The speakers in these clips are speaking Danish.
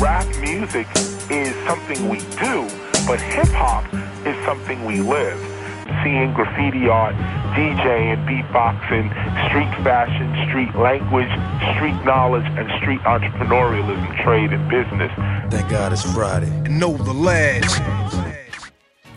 rap music is something we do, but hip hop is something we live. Seeing graffiti art, DJing, beatboxing, street fashion, street language, street knowledge, and street entrepreneurialism, trade, and business. Thank God it's Friday. Know the lads.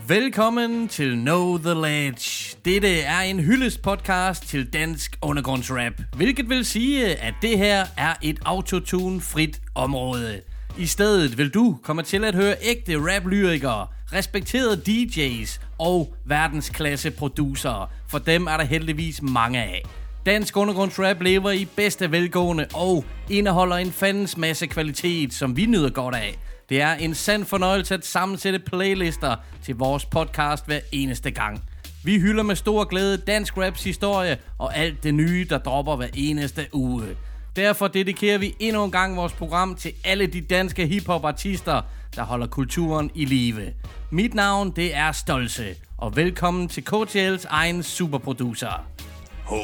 Velkommen til Know The Ledge. Dette er en hyldest podcast til dansk undergrundsrap, hvilket vil sige, at det her er et autotune-frit område. I stedet vil du komme til at høre ægte rap-lyrikere, respekterede DJ's og verdensklasse producerer. For dem er der heldigvis mange af. Dansk undergrundsrap lever i bedste velgående og indeholder en fandens masse kvalitet, som vi nyder godt af. Det er en sand fornøjelse at sammensætte playlister til vores podcast hver eneste gang. Vi hylder med stor glæde dansk raps historie og alt det nye, der dropper hver eneste uge. Derfor dedikerer vi endnu en gang vores program til alle de danske hiphop-artister, der holder kulturen i live. Mit navn, det er Stolse, og velkommen til KTL's egen superproducer. Ho.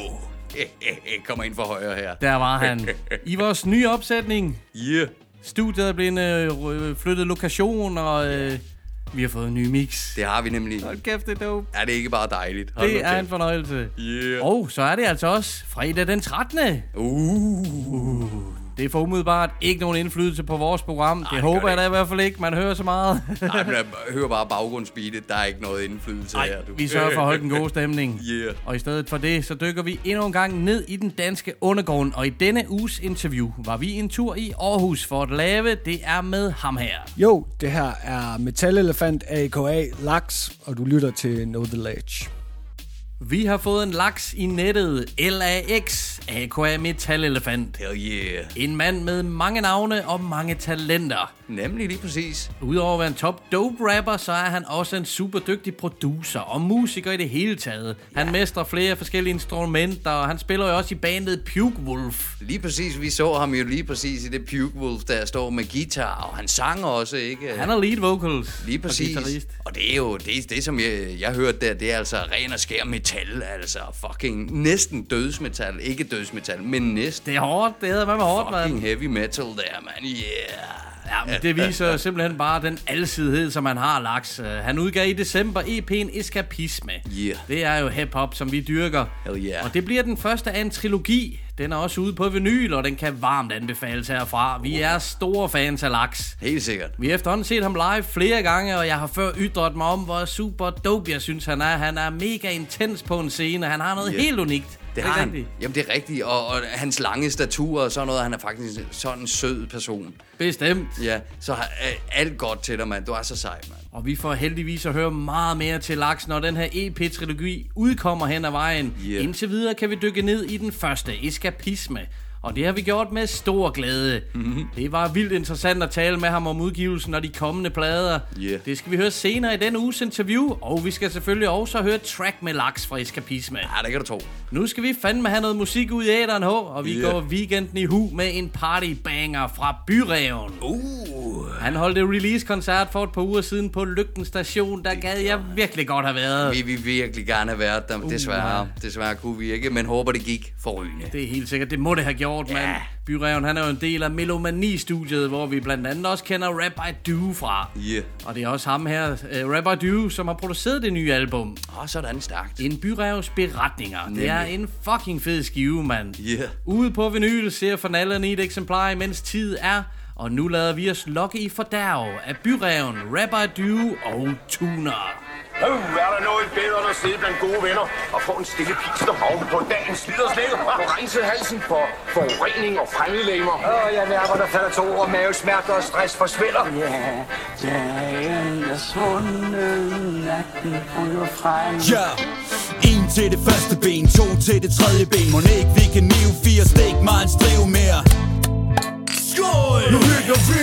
Kommer ind for højre her. Der var han. I vores nye opsætning. Yeah. Studiet er blevet øh, flyttet lokation, og øh, vi har fået en ny mix. Det har vi nemlig. Hold kæft, det er dope. Er det ikke bare dejligt? Hold Det er kæft. en fornøjelse. Yeah. Og så er det altså også fredag den 13. Uh. Det får umiddelbart ikke nogen indflydelse på vores program. det det håber jeg det da i hvert fald ikke. Man hører så meget. Nej, men jeg hører bare baggrundsbeatet. Der er ikke noget indflydelse Nej, her. Du. vi sørger for at holde den gode stemning. Yeah. Og i stedet for det, så dykker vi endnu en gang ned i den danske undergrund. Og i denne uges interview var vi en tur i Aarhus for at lave Det er med ham her. Jo, det her er Metalelefant AKA Lax, og du lytter til Know The Ledge. Vi har fået en laks i nettet. LAX, aka Metalelefant. Hell yeah. En mand med mange navne og mange talenter. Nemlig lige præcis. Udover at være en top dope rapper, så er han også en super dygtig producer og musiker i det hele taget. Han mestrer flere forskellige instrumenter, og han spiller jo også i bandet Puke Wolf. Lige præcis. Vi så ham jo lige præcis i det Puke Wolf, der står med guitar. Og han sang også, ikke? Han er lead vocals Lige og præcis. guitarist. Og det er jo det, det som jeg, jeg hørte der, det er altså ren og skær metal, altså fucking næsten dødsmetal, ikke dødsmetal, men næsten Det er hårdt, det hedder man med hårdt, mand. fucking heavy metal der, man. Yeah. Ja, men det viser simpelthen bare den alsidighed, som han har laks. Øh, Han udgav i december EP'en Eskapisme. Yeah. Det er jo hip-hop, som vi dyrker. Hell yeah. Og det bliver den første af en trilogi. Den er også ude på vinyl, og den kan varmt anbefales herfra. Vi er store fans af laks. Helt sikkert. Vi har efterhånden set ham live flere gange, og jeg har før ytret mig om, hvor super dope jeg synes, han er. Han er mega intens på en scene, og han har noget Ja. helt unikt. Det har han. rigtigt? Jamen, det er rigtigt. Og, og hans lange statur og sådan noget, han er faktisk sådan en sød person. Bestemt. Ja, så øh, alt godt til dig, mand. Du er så sej, mand. Og vi får heldigvis at høre meget mere til Laks, når den her EP-trilogi udkommer hen ad vejen. Yeah. Indtil videre kan vi dykke ned i den første, Eskapisme. Og det har vi gjort med stor glæde. Mm-hmm. Det var vildt interessant at tale med ham om udgivelsen og de kommende plader. Yeah. Det skal vi høre senere i denne uges interview, og vi skal selvfølgelig også høre track med Laks fra Eskapisme. Ja, det kan du tro. Nu skal vi fandme have noget musik ud i æderen, H, og vi Yeah. går weekenden i hu med en partybanger fra Byreven. Uh. Han holdt et release-koncert for et par uger siden på Lygten Station. Der gad jeg virkelig godt have været. Vi vil virkelig gerne have været der, men desværre, desværre kunne vi ikke, men håber det gik forrygende. Det er helt sikkert. Det må det have gjort, mand. Ja. Byreven, han er jo en del af Melomani-studiet, hvor vi blandt andet også kender Rap by Do fra. Yeah. Og det er også ham her, uh, Rap by Do, som har produceret det nye album. Åh, sådan stærkt. En byrevs beretninger. Det Nemlig. er en fucking fed skive, mand. Yeah. Ude på vinyl ser fornallerne i et eksemplar, mens tid er. Og nu lader vi os lokke i fordærv af Byreven, Rapper Du og Tuner. Øh, er der noget bedre end at sidde blandt gode venner og få en stille pister oven på dagens sliderslæde og rense halsen for forurening og fremmedlæmer? Åh, jeg mærker, der falder to ord, mavesmerter og stress forsvinder. Ja, dagen er svunden, natten ryger frem. Ja, en til det første ben, to til det tredje ben Må ikke vi kan nive fire stik, mig en strive mere Skål! Nu hygger vi.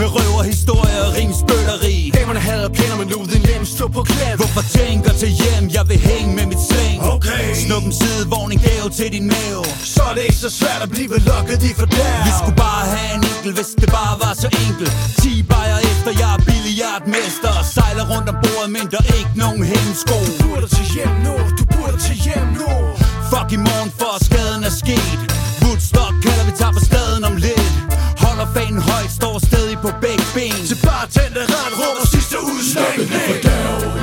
Med røver, historier og rimsbøtteri Damerne hader kender, men nu den nem stå på klem. Hvorfor tænker til hjem, jeg vil hænge med mit slæng Okay. Snup en sidevogn, en gave til din mave. Så er det ikke så svært at blive lukket i fordærv. Vi skulle bare have en enkel, hvis det bare var så enkelt. 10 bajer efter, jeg er billiardmester. Og sejler rundt om bordet, men der er ikke nogen hængesko Du burde til hjem nu, du burde til hjem nu. Fuck i morgen, for skaden er sket. Woodstock kalder vi tager på staden om lidt Holder fanen højt, står stadig på begge ben. Til bartenderen råber sidste udslag.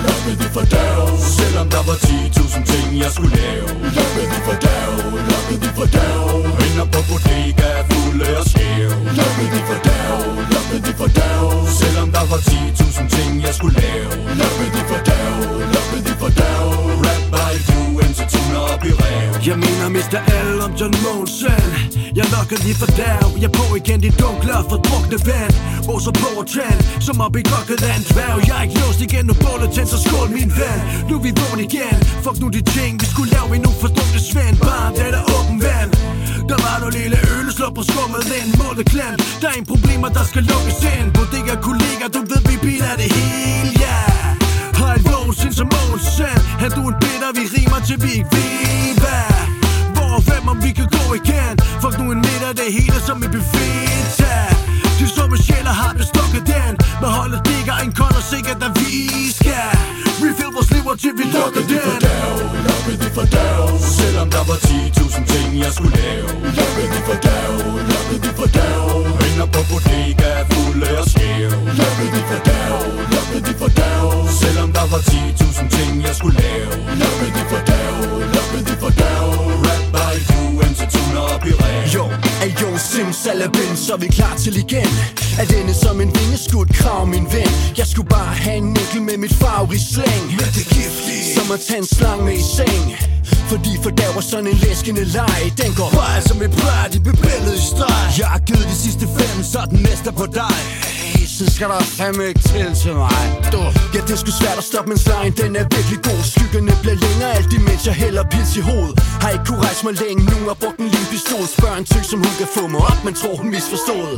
Lukkede de for dag Selvom der var 10.000 ting jeg skulle lave. Lukkede de for dag Lukkede de for dag Vinder på bodega fulde og skæv. Lukkede de for dag Lukkede de for dag Selvom der var 10.000 ting jeg skulle lave. Lukkede de op i rev. Jeg mener Mr. L om John Monsen Jeg lokker lige for dag Jeg er på igen de dunkle og fordrukne vand. Åser på og tand Som op i kokket af en dværg Jeg er ikke låst igen. Nu bålet tændt Så skål min ven. Nu er vi vågen igen. Fuck nu de ting vi skulle lave endnu for svend. Bare det der åben vand. Der var du lille øl, slå på skummet ind. Målet klemt, der er en problemer, der skal lukkes ind. Bodega kollega, du ved vi biler det hele, ja. yeah. Vågen sind som Monsen Han du en bitter, vi rimer til vi ikke ved hvad. Hvor og hvem om vi kan gå igen? Fuck nu en middag, det hele som en buffet. De summe sjæler har bestukket den Med holdet digger en kold og sikkert, at vi skal. Refill vores lever til vi lukker den Lukkede de for dag Selvom der var 10.000 ting jeg skulle lave. Lukkede de for dag der var 10.000 ting jeg skulle lave. Lukkede de for dag Lukkede de for dag Rap by you indtil tuner op i rev Jo, er jo simsalabim, så er vi klar til igen. At ende som en vingeskud krav, min ven Jeg skulle bare have en nikkel med mit farverige slæng Med det giftige. Som at tage en slang med i seng. Fordi for der var sådan en læskende leg. Den går bare som et bræt, de blev billedet i streg. Jeg har givet de sidste fem, så er den næste på dig så skal der fandme ikke til til mig. Du. Ja, det skulle svært at stoppe, men line den er virkelig god. Skyggerne bliver længere, alt imens jeg hælder pils i hovedet. Har ikke kunne rejse mig længe, nu har brugt en lille pistol. Spørg en tyk, som hun kan få mig op, men tror hun misforstået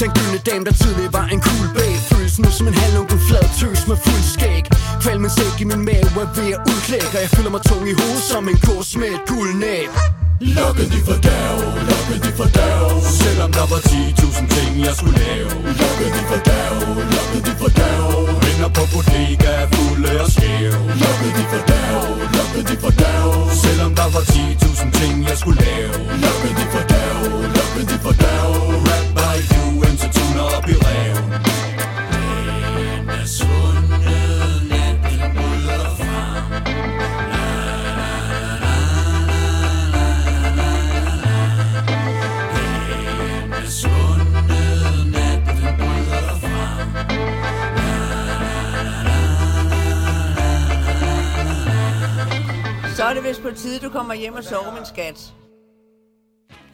Den gyldne dame, der tidligere var en cool babe. Føles nu som en halvunken flad tøs med fuld skæg. Kvalm min sæk i min mave er ved at udklække Og jeg føler mig tung i hovedet som en kurs med et guldnæb. Lukkede de for dav, lukkede de for dav Selvom der var 10.000 ting jeg skulle lave. Lukkede de for dav, lukkede de for dav Vinder på bodega fulde og skæv Lukkede de for dav, lukkede de for dav Selvom der var 10.000 ting jeg skulle lave. Lukkede de for dag, lukkede tide, du kommer hjem og sover, min skat.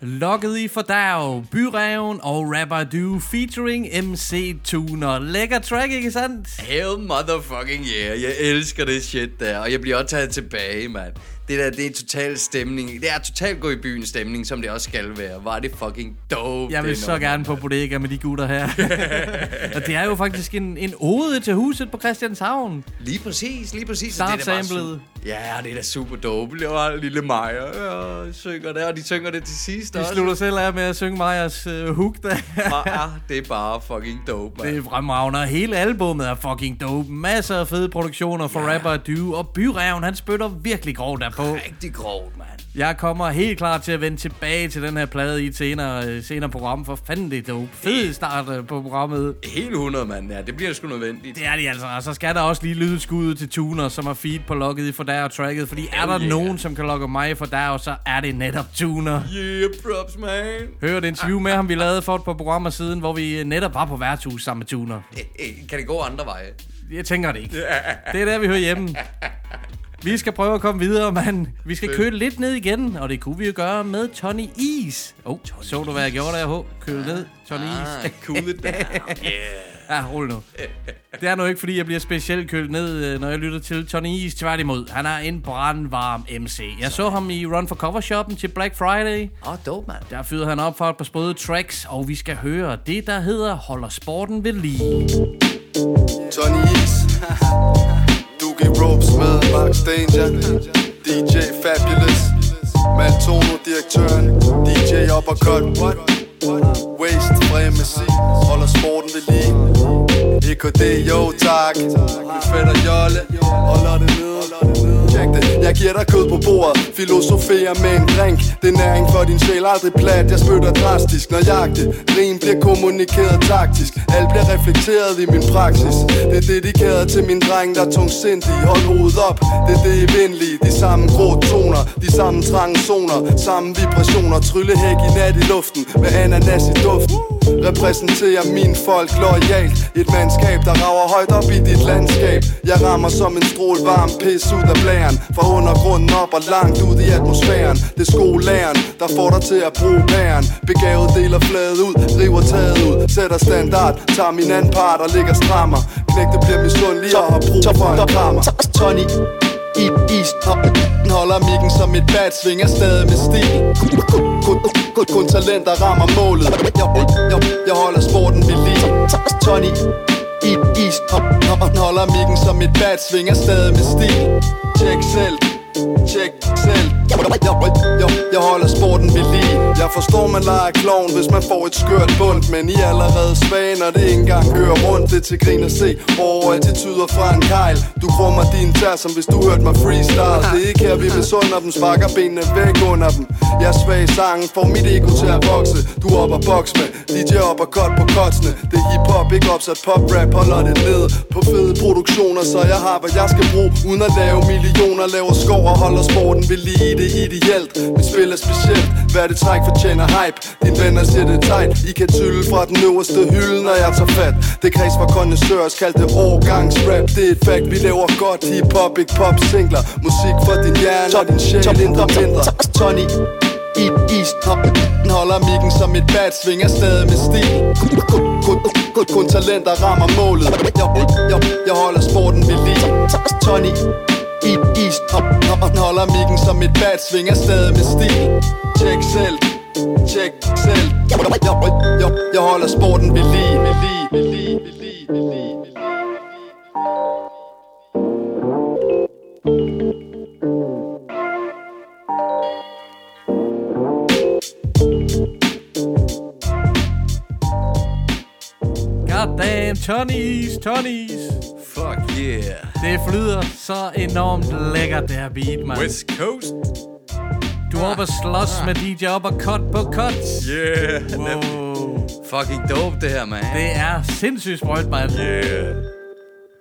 Lokket i for dag, Byreven og Rapper Du featuring MC Tuner. Lækker track, ikke sandt? Hell motherfucking yeah. Jeg elsker det shit der. Og jeg bliver også taget tilbage, mand. Det der, det er total stemning. Det er totalt gå i byen stemning, som det også skal være. Var det fucking dope. Jeg vil så nummer, gerne på bodega med de gutter her. og det er jo faktisk en, en ode til huset på Christianshavn. Lige præcis, lige præcis. Start Og det Ja, det er da super dope. Det var lille Maja, ja, synger der, og de synger det til sidst De også. slutter selv af med at synge Majas uh, hook der. Ja, det er bare fucking dope, man. Det er fremragende. Hele albummet er fucking dope. Masser af fede produktioner for ja. Rapper Du. Og Byreven, han spytter virkelig grovt derpå. Rigtig grovt, mand. Jeg kommer helt klar til at vende tilbage til den her plade i et senere, øh, senere program. For fanden det er dope. Fed start øh, på programmet. Hele 100, mand. Ja, det bliver sgu nødvendigt. Det er de altså. Og så skal der også lige lyde skuddet til Tuner, som har feed på logget i for der og tracket. Fordi er der yeah. nogen, som kan logge mig for der, så er det netop Tuner. Yeah, props, man. Hør et interview med ham, vi lavede for et par programmer siden, hvor vi netop var på værtshus sammen med Tuner. Eh, eh, Kan det gå andre veje? Jeg tænker det ikke. Det er der, vi hører hjemme. Vi skal prøve at komme videre, mand. Vi skal køle lidt ned igen, og det kunne vi jo gøre med Tony Is. Oh, så du, hvad jeg gjorde der, H? Køle ned, Tony Is. Ah, cool it down. Yeah. Ja, rolig nu. Det er nu ikke, fordi jeg bliver specielt kølet ned, øh, når jeg lytter til Tony Is. Tværtimod, han er en brandvarm MC. Jeg så ham i Run for Cover Shoppen til Black Friday. Åh, oh, dope, mand. Der fyrede han op for et par sprøde tracks, og vi skal høre det, der hedder Holder sporten ved lige. Tony Is Doogie Ropes med Max Danger DJ Fabulous Maltono direktøren DJ Uppercut What? Waste fra Holder sporten ved lige. EKD, jo tak. Med fætter Jolle. Holder det nede. Check Jeg giver dig kød på bordet. Filosoferer med en drink. Det er næring for din sjæl aldrig plat. Jeg spytter drastisk. Når jagte Rim bliver kommunikeret taktisk. Alt bliver reflekteret i min praksis. Det er dedikeret til min dreng der er tungsindig Hold hovedet op. Det er det evindelige. De samme grå toner De samme trange zoner. Samme vibrationer. Tryllehæk i nat i luften Med ananas i duften. Repræsenterer min folk lojalt Et mandskab der rager højt op i dit landskab. Jeg rammer som en strål varm pis ud af blæren. Fra undergrunden op og langt ud i atmosfæren. Det er skolæren, der får dig til at bruge pæren Begavet deler fladet ud, river taget ud. Sætter standard, tager min anden part og ligger strammer. Knægte bliver misundelig og har brug for en krammer. Tony i is Den holder mikken som et bat Svinger stadig med stil. Kun, kun, kun talent der rammer målet. Jeg, jeg, jeg holder sporten ved lige. Tony i is. Man holder mikken som et bat Svinger stadig med stil. Tjek selv. Tjek selv. Jeg, jeg, jeg, holder sporten ved lige. Jeg forstår man leger klovn Hvis man får et skørt bund Men I er allerede svage Når det ikke engang kører rundt. Det er til grin at se Hårde attityder fra en kejl. Du krummer din tær Som hvis du hørte mig freestyle. Det er ikke her vi misunder dem. Sparker benene væk under dem. Jeg er svag i sangen Får mit ego til at vokse. Du er op og boks med. DJ op og cut på kotsene. Det er hiphop Ikke opsat pop rap. Holder det ned På fed produktioner Så jeg har hvad jeg skal bruge. Uden at lave millioner Laver skov og holder sporten ved lige. Det ideelt Mit spil er specielt. Hvad det træk fortjener hype? Din venner siger det tight. I kan tylle fra den øverste hylde Når jeg tager fat. Det kreds fra kondensørs Kald det årgangs rap Det er et fact Vi laver godt. Hip-hop Ikke pop singler. Musik for din hjerne og din sjæl Indre mindre Tony i is Den holder mikken som et bat Svinger stadig med stil. Kun, kun, kun, kun talent der rammer målet. Jeg, jeg, jeg holder sporten ved lige. Tony i is Den holder mikken som et bat Svinger stadig med stil. Tjek selv Tjek selv. Jeg, jeg, jeg, jeg holder sporten ved lige Ved lige, ved lige, ved lige, ved lige, ved lige. God damn, Tonys, Tonys. Fuck yeah. Det flyder så enormt lækkert, det her beat, man. West Coast. Du er oppe og slås med DJ op og cut på cuts. Yeah. Wow. Fucking dope det her, man. Det er sindssygt sprøjt, mand. Yeah.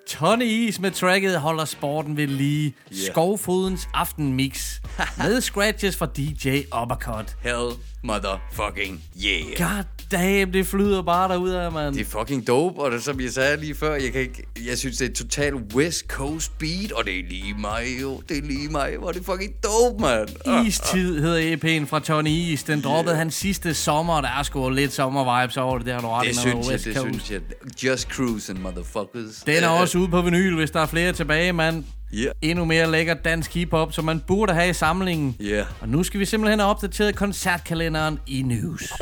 Tony Is med tracket holder sporten ved lige. Yeah. Skovfodens aftenmix. med scratches fra DJ Uppercut. Hell motherfucking yeah. God damn, det flyder bare derude af, mand. Det er fucking dope, og det, som jeg sagde lige før, jeg, kan ikke, jeg synes, det er total West Coast beat, og det er lige mig jo, det er lige mig, hvor det er fucking dope, mand. Istid hedder EP'en fra Tony Is. Den droppede yeah. han sidste sommer, og der er sgu lidt sommer-vibes over det. Det har du ret Det synes jeg, West det Coast. synes jeg. Just cruising, motherfuckers. Den er også ude på vinyl, hvis der er flere tilbage, mand. Yeah. Endnu mere lækker dansk hiphop, som man burde have i samlingen. Yeah. Og nu skal vi simpelthen have opdateret koncertkalenderen i News.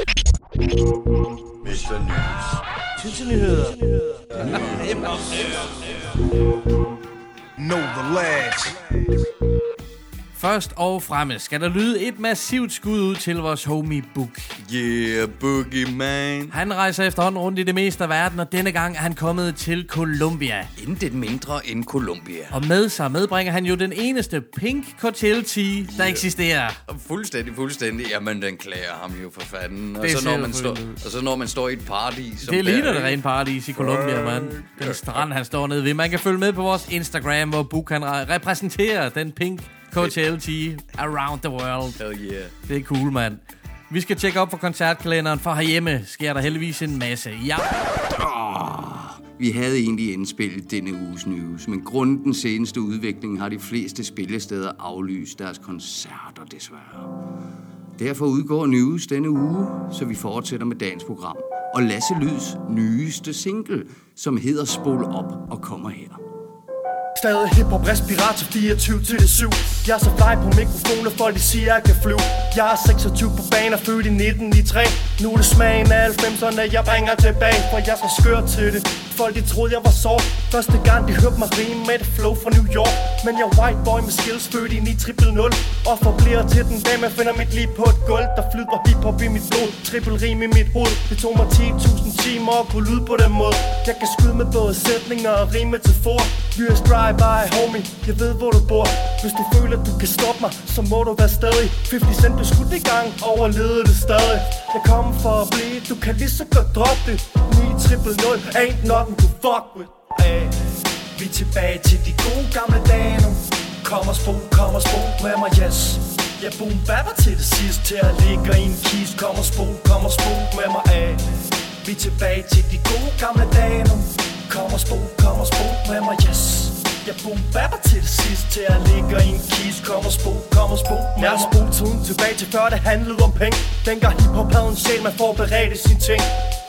Mr. News. Til nyheder. Know the lads. Først og fremmest skal der lyde et massivt skud ud til vores homie Book. Yeah, Boogie Man. Han rejser efterhånden rundt i det meste af verden, og denne gang er han kommet til Colombia. Intet mindre end Colombia. Og med sig medbringer han jo den eneste Pink Cocktail Tea, der eksisterer. Fuldstændig, fuldstændig. Jamen, den klager ham jo for fanden. Og så, når man står, og så når man står i et party... Som Det ligner det rent paradis i Colombia, mand. Den strand, han står nede ved. Man kan følge med på vores Instagram, hvor Book han re- repræsenterer den Pink Cocktail Tea around the world. Hell yeah. Det er cool, mand. Vi skal tjekke op for koncertkalenderen, for herhjemme sker der heldigvis en masse. Ja, Vi havde egentlig indspillet denne uges news, men grundet den seneste udvikling har de fleste spillesteder aflyst deres koncerter desværre. Derfor udgår news denne uge, så vi fortsætter med dagens program. Og Lasse Lyds nyeste single, som hedder Spol op og kommer her. Stadig hiphop respirator 24 til det 7 Jeg er så fly på mikrofoner, folk de siger jeg kan flyve. Jeg er 26 på banen, født i 1993 Nu er det smagen af 90'erne, jeg bringer tilbage For jeg er skør til det. Folk de troede jeg var sort. Første gang de hørte mig rime med det flow fra New York. Men jeg er white boy med skills født i 900 Og forbliver til den dag man finder mit liv på et gulv. Der flyder hiphop i mit blod, triple rim i mit hoved Det tog mig 10.000 timer at kunne lyde på den måde. Jeg kan skyde med både sætninger og rime til for Bye bye homie, jeg ved hvor du bor. Hvis du føler du kan stoppe mig, så må du være stadig. 50 cent blev skudt i gang, overlevede det stadig. Jeg kommer for at blive, du kan lige så godt droppe det. 9 triple 0, ain't nothing to fuck with. Hey. Vi er tilbage til de gode gamle dage nu. Kom og spol, kom og spol med mig, yes. Jeg boom bapper til det sidste Til at ligge i en kis. Kom og spol, kom og spol med mig af Vi er tilbage til de gode gamle dage nu. Kom og spol, kom og spol med mig, yes jeg boom bapper til det sidst Til at ligge i en kis. Kom og spo, kom og spo Lad os spolet tiden tilbage til før det handlede om penge. Dengang hiphop havde en sjæl Man forberedte sine ting.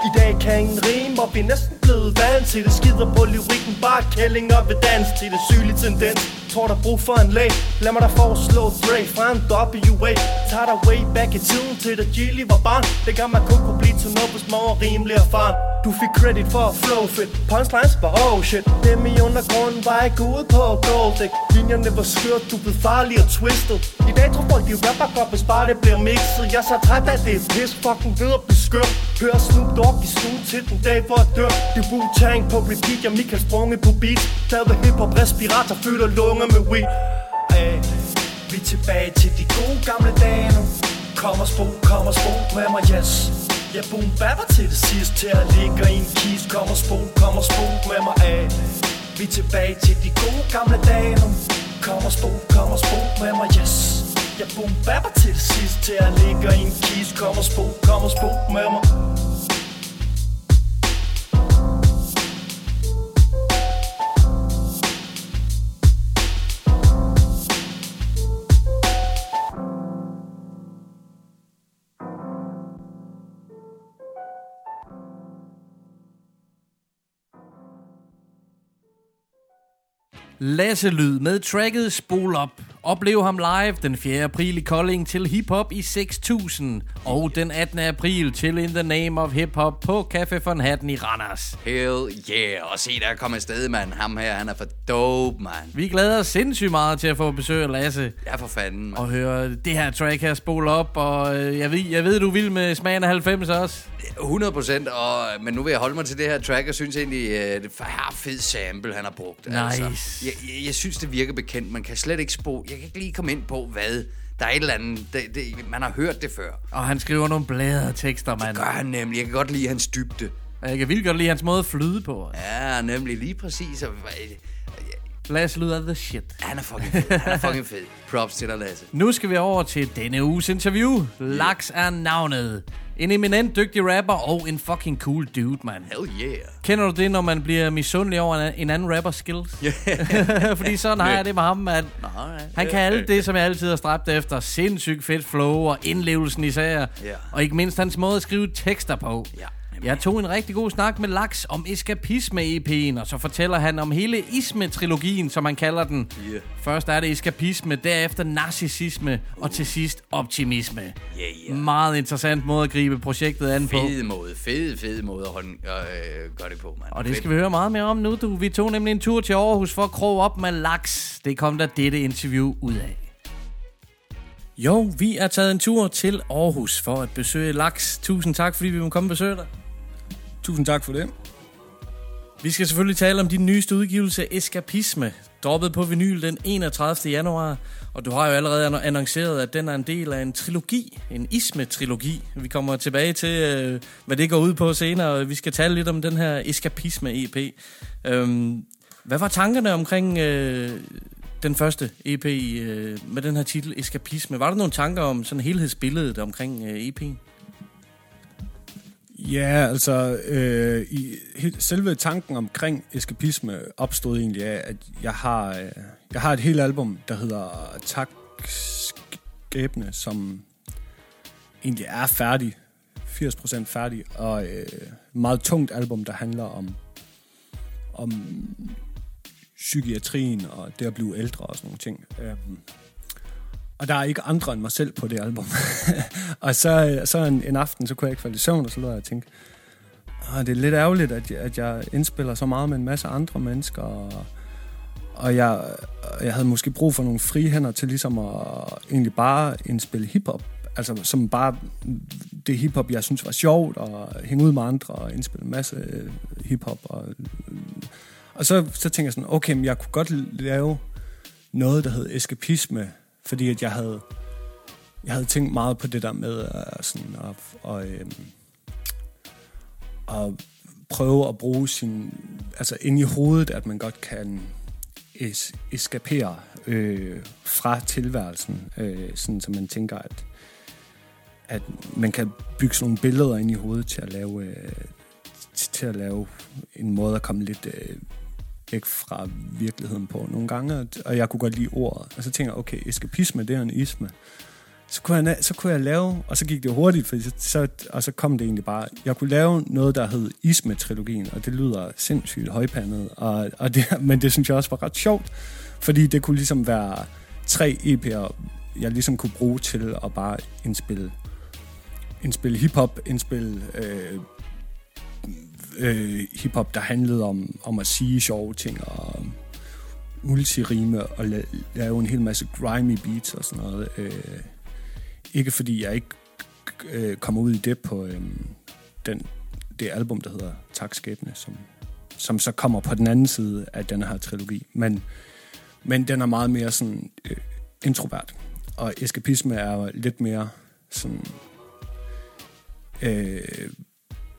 I dag kan ingen rime Og vi er næsten blevet vant til det. Skider på lyrikken Bare kællinger ved dans. Til det sygelige tendens. Tror der brug for en lag Lad mig da foreslå Dre fra en WA Tag dig way back i tiden Til da Gilly var barn. Det kan man kun kunne blive til noget på små og rimelig erfaren. Du fik credit for at flow fit Punchlines var oh shit. Dem i undergrunden var ikke ude på golddæk? Linjerne var skørt, du blev farlig og twisted. I dag tror folk de rapper godt, hvis bare det bliver mixet. Jeg er så træt af det pis, fucking ved at blive skørt. Hør Snoop Dogg i stuen til den dag hvor jeg dør Det er Wu-Tang på repeat, jeg Michael Sprunge på beat. Stadig ved hiphop, respirator, fylder lunger med weed. Hey. Vi er tilbage til de gode gamle dage nu. Kom og spol, kom og spol med mig, yes jeg boom bapper til det sidst Til at ligge i en kis. Kom og spol, kom og spol med mig af. Vi er tilbage til de gode gamle dage nu. Kom og spol, kom og spol med mig, yes. Jeg boom bapper til det sidst Til at ligge i en kis. Kom og spol, kom og spol med mig Lasse Lyd med tracket Spol Op. Oplev ham live den 4. april i Kolding til Hip Hop i 6000. Og den 18. april til In the Name of Hip Hop på Café von Hatten i Randers. Hell yeah. Og se, der kommer afsted, mand. Ham her, han er for dope, mand. Vi glæder os sindssygt meget til at få besøg af Lasse. Ja, for fanden, mand. Og høre det her track her Spol Op. Og øh, jeg ved, jeg ved du vil med smagen af 90 også. 100 procent, og, men nu vil jeg holde mig til det her track, og synes egentlig, øh, det er fed sample, han har brugt. Nice. Altså, jeg, jeg, jeg synes, det virker bekendt. Man kan slet ikke spå. Jeg kan ikke lige komme ind på, hvad. Der er et eller andet, det, det, man har hørt det før. Og han skriver nogle bladre tekster, mand. Det gør han nemlig. Jeg kan godt lide hans dybde. Og jeg kan vildt godt lide hans måde at flyde på. Ja, nemlig lige præcis. Og, Lasse lyder the shit. Han er fucking fed. Han er fucking fed. Props til dig, Lasse. Nu skal vi over til denne uges interview. Laks er navnet. En eminent dygtig rapper og en fucking cool dude, man. Hell yeah. Kender du det, når man bliver misundelig over en anden rapper skills? Yeah. Fordi sådan har jeg det med ham, man. Han kan alt det, som jeg altid har stræbt efter. Sindssygt fedt flow og indlevelsen især. Yeah. Og ikke mindst hans måde at skrive tekster på. Ja. Jeg tog en rigtig god snak med Laks om eskapisme-EP'en, og så fortæller han om hele Isme-trilogien, som man kalder den. Yeah. Først er det eskapisme, derefter narcissisme, og til sidst optimisme. Yeah, yeah. Meget interessant måde at gribe projektet an på. Fed måde, fed, fed måde at holde, øh, gøre det på, mand. Og det skal vi høre meget mere om nu, du. Vi tog nemlig en tur til Aarhus for at kroge op med Laks. Det kom der dette interview ud af. Jo, vi er taget en tur til Aarhus for at besøge Laks. Tusind tak, fordi vi må komme og besøge dig. Tusind tak for det. Vi skal selvfølgelig tale om din nyeste udgivelse, Eskapisme, droppet på vinyl den 31. januar. Og du har jo allerede annonceret, at den er en del af en trilogi, en Isme-trilogi. Vi kommer tilbage til, øh, hvad det går ud på senere, og vi skal tale lidt om den her Eskapisme-EP. Øhm, hvad var tankerne omkring øh, den første EP øh, med den her titel, Eskapisme? Var der nogle tanker om sådan helhedsbilledet omkring øh, EP'en? Ja, altså øh, i, selve tanken omkring eskapisme opstod egentlig af, at jeg har, øh, jeg har et helt album, der hedder Tak Skæbne, som egentlig er færdig, 80% færdig, og øh, meget tungt album, der handler om, om psykiatrien og det at blive ældre og sådan nogle ting. Øh, og der er ikke andre end mig selv på det album. og så, så en, en aften, så kunne jeg ikke falde i søvn, og så lå jeg og tænkte, og det er lidt ærgerligt, at jeg, at jeg indspiller så meget med en masse andre mennesker, og, og jeg, jeg havde måske brug for nogle frihænder til ligesom at egentlig bare indspille hiphop. Altså som bare det hiphop, jeg synes var sjovt, og hænge ud med andre og indspille en masse øh, hiphop. Og, og så, så tænkte jeg sådan, okay, men jeg kunne godt lave noget, der hed eskapisme, fordi at jeg havde, jeg havde tænkt meget på det der med at, sådan at, og, øhm, at prøve at bruge sin, altså ind i hovedet, at man godt kan es, eskapere øh, fra tilværelsen, øh, sådan så man tænker, at, at man kan bygge sådan nogle billeder ind i hovedet til at lave, øh, til at lave en måde at komme lidt øh, væk fra virkeligheden på nogle gange, og jeg kunne godt lide ordet. Og så tænker jeg, okay, eskapisme, det er en isme. Så kunne, jeg, så kunne jeg lave, og så gik det hurtigt, for så, og så kom det egentlig bare, jeg kunne lave noget, der hed Isme-trilogien, og det lyder sindssygt højpandet, og, og det, men det synes jeg også var ret sjovt, fordi det kunne ligesom være tre EP'er, jeg ligesom kunne bruge til at bare indspille, indspille hiphop, indspille øh, øh, hiphop, der handlede om, om at sige sjove ting, og multirime, og la- lave en hel masse grimy beats og sådan noget. Øh, ikke fordi jeg ikke øh, kommer ud i det på øh, den, det album, der hedder Tak Skæbne, som, som så kommer på den anden side af den her trilogi. Men, men den er meget mere sådan øh, introvert. Og eskapisme er lidt mere sådan... Øh,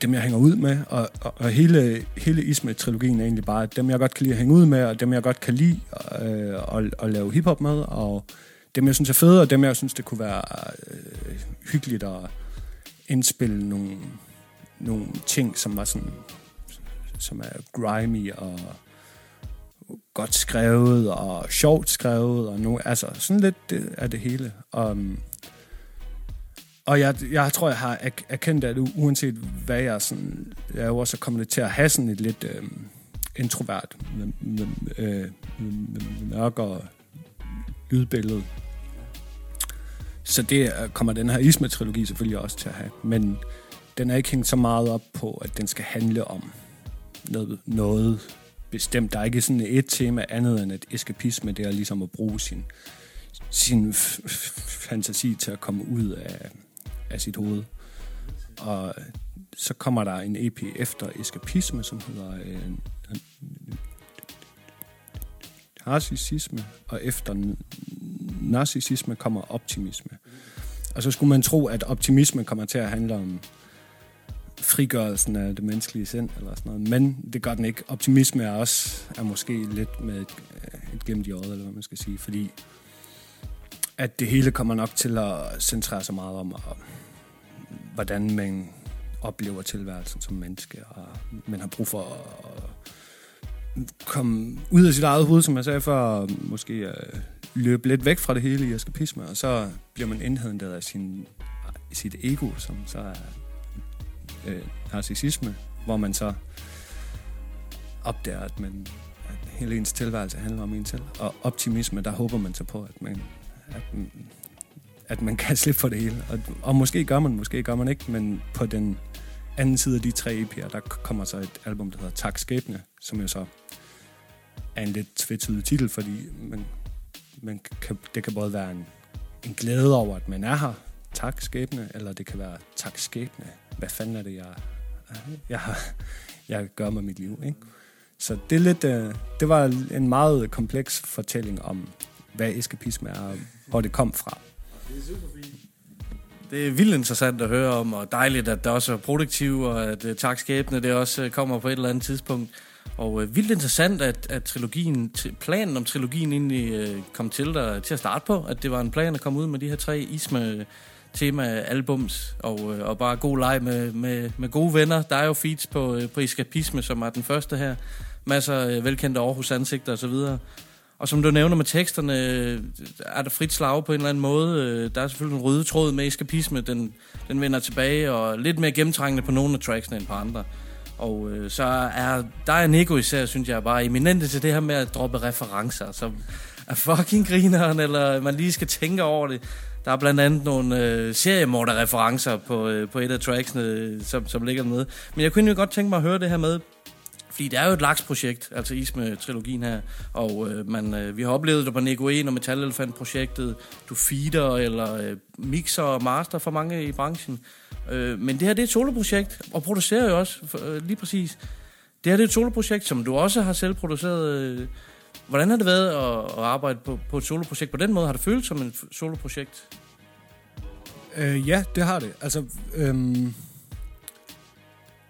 dem, jeg hænger ud med, og, og, og hele, hele Isme-trilogien er egentlig bare dem, jeg godt kan lide at hænge ud med, og dem, jeg godt kan lide øh, at, at lave hiphop med, og dem, jeg synes er fede, og dem, jeg synes, det kunne være øh, hyggeligt at indspille nogle, nogle ting, som var sådan, som er grimy og godt skrevet og sjovt skrevet og nu, altså sådan lidt det, er det hele. Um, og jeg, jeg tror, jeg har erkendt, at uanset hvad jeg sådan laver, så også kommet til at have sådan et lidt øh, introvert, med, med, øh, med mørkere lydbillede. Så det kommer den her Isma-trilogi selvfølgelig også til at have. Men den er ikke hængt så meget op på, at den skal handle om noget, noget bestemt. Der er ikke sådan et tema andet end, at eskapisme det er ligesom at bruge sin, sin fantasi til at komme ud af, af sit hoved. Og så kommer der en EP efter eskapisme, som hedder øh, narcissisme, og efter narcissisme kommer optimisme. Og så skulle man tro, at optimisme kommer til at handle om frigørelsen af det menneskelige sind, eller sådan noget. Men det gør den ikke. Optimisme er også er måske lidt med et, øh, et gemt de øjet, eller hvad man skal sige, fordi at det hele kommer nok til at centrere sig meget om, og, hvordan man oplever tilværelsen som menneske, og man har brug for at komme ud af sit eget hoved, som jeg sagde før, og måske uh, løbe lidt væk fra det hele i eskapisme, og så bliver man indhentet af sin, sit ego, som så er øh, narcissisme, hvor man så opdager, at, man, at hele ens tilværelse handler om en selv. Og optimisme, der håber man så på, at man, at, at man kan slippe for det hele. Og, og måske gør man, måske gør man ikke, men på den anden side af de tre EP'er, der kommer så et album, der hedder Tak Skæbne, som jo så er en lidt tvetydig titel, fordi man, man kan, det kan både være en, en glæde over, at man er her, tak skæbne, eller det kan være tak skæbne. Hvad fanden er det, jeg, jeg, jeg gør med mit liv, ikke? Så det, er lidt, øh, det var en meget kompleks fortælling om, hvad eskapisme er, og hvor det kom fra. Det er super fint. Det er vildt interessant at høre om, og dejligt, at øh, det også er produktivt, og at uh, tak skæbne, det også kommer på et eller andet tidspunkt. Og uh, vildt interessant, at, at trilogien, planen om trilogien egentlig uh, kom til, der, til at starte på. At det var en plan at komme ud med de her tre isme tema-albums, og, og bare god leg med, med, med gode venner. Der er jo feeds på, på Eskapisme, som er den første her. Masser af velkendte Aarhus ansigter osv. Og, som du nævner med teksterne, er der frit slag på en eller anden måde. Der er selvfølgelig en røde tråd med eskapisme, den, den vender tilbage, og lidt mere gennemtrængende på nogle af tracksene end på andre. Og øh, så er der er Nico især, synes jeg, bare eminente til det her med at droppe referencer, som er fucking grineren, eller man lige skal tænke over det. Der er blandt andet nogle øh, seriemorder-referencer på, øh, på et af tracksene, som, som ligger med. Men jeg kunne jo godt tænke mig at høre det her med, fordi det er jo et laksprojekt, altså Isme-trilogien her, og øh, man, øh, vi har oplevet det på Negoen og Metallelefant-projektet. du feeder eller øh, mixer og master for mange i branchen. Øh, men det her det er et soloprojekt, og producerer jo også for, øh, lige præcis. Det her det er et soloprojekt, som du også har selv produceret. Øh, hvordan har det været at, at arbejde på, på et soloprojekt på den måde? Har det følt som et soloprojekt? Øh, ja, det har det. Altså, øhm,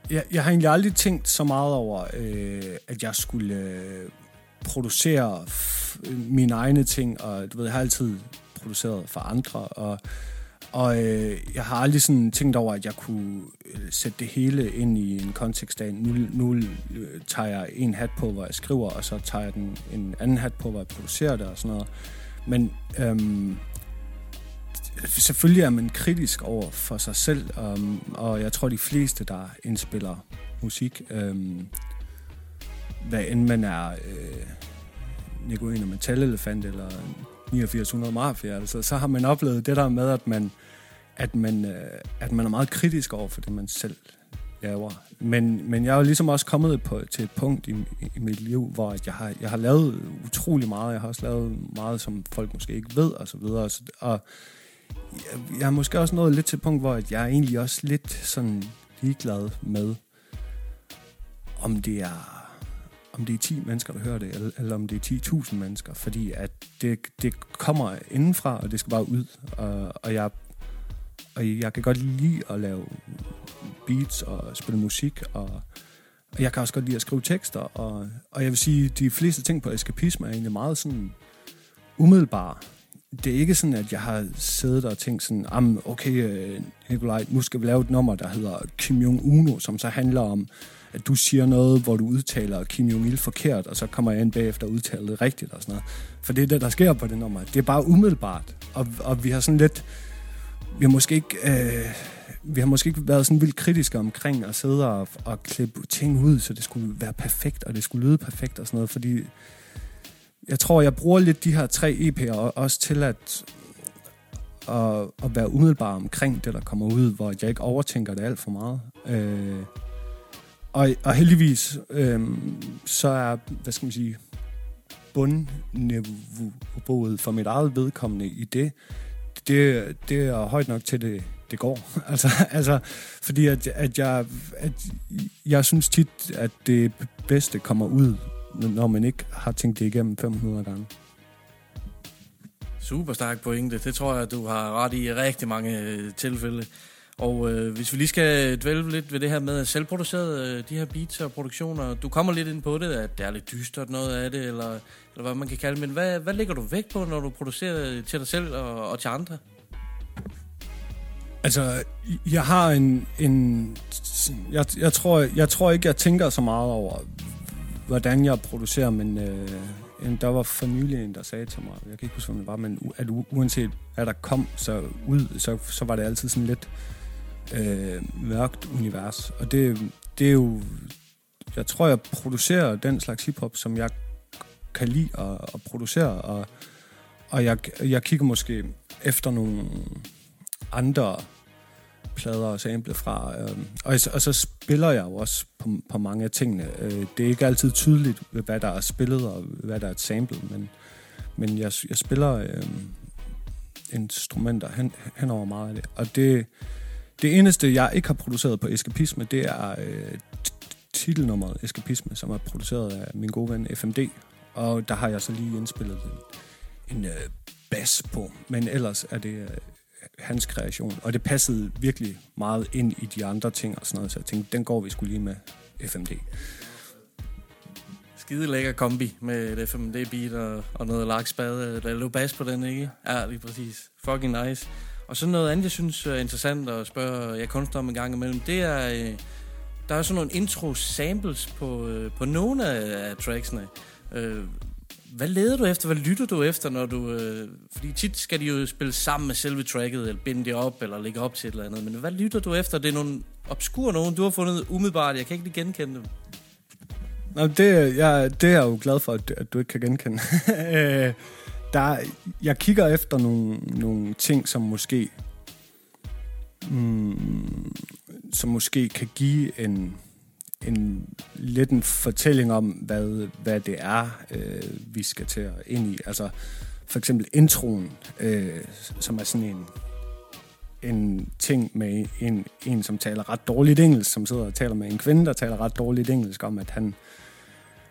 jeg, jeg har egentlig aldrig tænkt så meget over, øh, at jeg skulle øh, producere f- mine egne ting, og du ved, jeg har altid produceret for andre, og, og øh, jeg har aldrig sådan tænkt over, at jeg kunne øh, sætte det hele ind i en kontekst af, nu, nu øh, tager jeg en hat på, hvor jeg skriver, og så tager jeg den, en anden hat på, hvor jeg producerer det og sådan noget. Men øhm, selvfølgelig er man kritisk over for sig selv, um, og jeg tror, de fleste, der indspiller musik, um, hvad end man er øh, Nico og Metal Elefant eller 8900 Mafia, altså, så har man oplevet det der med, at man, at man, øh, at man er meget kritisk over for det, man selv laver. Men, men jeg er jo ligesom også kommet på, til et punkt i, i mit liv, hvor jeg har, jeg har lavet utrolig meget. Jeg har også lavet meget, som folk måske ikke ved, og så videre. Så, og jeg, jeg er måske også nået lidt til et punkt, hvor jeg er egentlig også lidt sådan ligeglad med, om det er om det er 10 mennesker, der hører det, eller, eller om det er 10.000 mennesker, fordi at det, det kommer indenfra, og det skal bare ud, og, og jeg og jeg kan godt lide at lave beats og spille musik, og, og jeg kan også godt lide at skrive tekster, og, og jeg vil sige, de fleste ting på eskapisme er egentlig meget sådan umiddelbare. Det er ikke sådan, at jeg har siddet og tænkt sådan, okay, øh, Nikolaj, nu skal vi lave et nummer, der hedder Kim Jong-uno, som så handler om, at du siger noget, hvor du udtaler Kim Jong-il forkert, og så kommer jeg ind bagefter og udtaler det rigtigt og sådan noget. For det er det, der sker på det nummer. Det er bare umiddelbart. Og, og vi har sådan lidt... Vi har måske ikke... Øh, vi har måske ikke været sådan vildt kritiske omkring at sidde og, og klippe ting ud, så det skulle være perfekt, og det skulle lyde perfekt og sådan noget, fordi jeg tror, jeg bruger lidt de her tre EP'er også til at, at, at være umiddelbar omkring det, der kommer ud, hvor jeg ikke overtænker det alt for meget. Øh, og, og heldigvis, øh, så er, hvad skal man sige, bundniveauet for mit eget vedkommende i det, det, det er højt nok til det, det går. altså, altså, fordi at, at, jeg, at jeg synes tit, at det bedste kommer ud, når man ikke har tænkt det igennem 500 gange. Super stærk pointe. Det tror jeg, du har ret i rigtig mange øh, tilfælde. Og øh, hvis vi lige skal dvæle lidt ved det her med selvproduceret, øh, de her beats og produktioner. Du kommer lidt ind på det, at det er lidt dystert noget af det, eller, eller hvad man kan kalde Men hvad, hvad lægger du vægt på, når du producerer til dig selv og, og til andre? Altså, jeg har en... en jeg, jeg, tror, jeg tror ikke, jeg tænker så meget over, hvordan jeg producerer, men øh, der var for nylig en, der sagde til mig, jeg kan ikke huske, hvem det var, men at uanset hvad der kom så ud, så, så var det altid sådan lidt øh, mørkt univers. Og det, det er jo... Jeg tror, jeg producerer den slags hiphop, som jeg kan lide at, at producere, og, og jeg, jeg kigger måske efter nogle andre plader og sample fra. Øh, og, og så spiller jeg jo også på, på mange af tingene. Øh, det er ikke altid tydeligt, hvad der er spillet og hvad der er et sample, men, men jeg, jeg spiller øh, instrumenter hen, hen over meget af det. Og det, det eneste, jeg ikke har produceret på Eskapisme, det er øh, titelnummeret Eskapisme, som er produceret af min gode ven FMD. Og der har jeg så lige indspillet en, en øh, bas på. Men ellers er det øh, hans kreation. Og det passede virkelig meget ind i de andre ting og sådan noget. Så jeg tænkte, den går vi skulle lige med FMD. Skide lækker kombi med et FMD-beat og, og noget lakspade. Øh, der lå bas på den, ikke? Ja, lige præcis. Fucking nice. Og så noget andet, jeg synes er interessant at spørge øh, jeg kunstner om en gang imellem, det er, øh, der er sådan nogle intro-samples på, på nogle af, af tracksene. Hvad leder du efter? Hvad lytter du efter, når du... Øh, fordi tit skal de jo spille sammen med selve tracket, eller binde det op, eller lægge op til et eller andet. Men hvad lytter du efter? Det er nogle obskure nogen, du har fundet umiddelbart. Jeg kan ikke lige genkende dem. Nå, det, jeg, det er jeg jo glad for, at, at du ikke kan genkende. Øh, der, jeg kigger efter nogle, nogle ting, som måske mm, som måske kan give en, en lidt en fortælling om, hvad, hvad det er, øh, vi skal til at ind i. Altså for eksempel introen, øh, som er sådan en, en ting med en, en, som taler ret dårligt engelsk, som sidder og taler med en kvinde, der taler ret dårligt engelsk om, at han,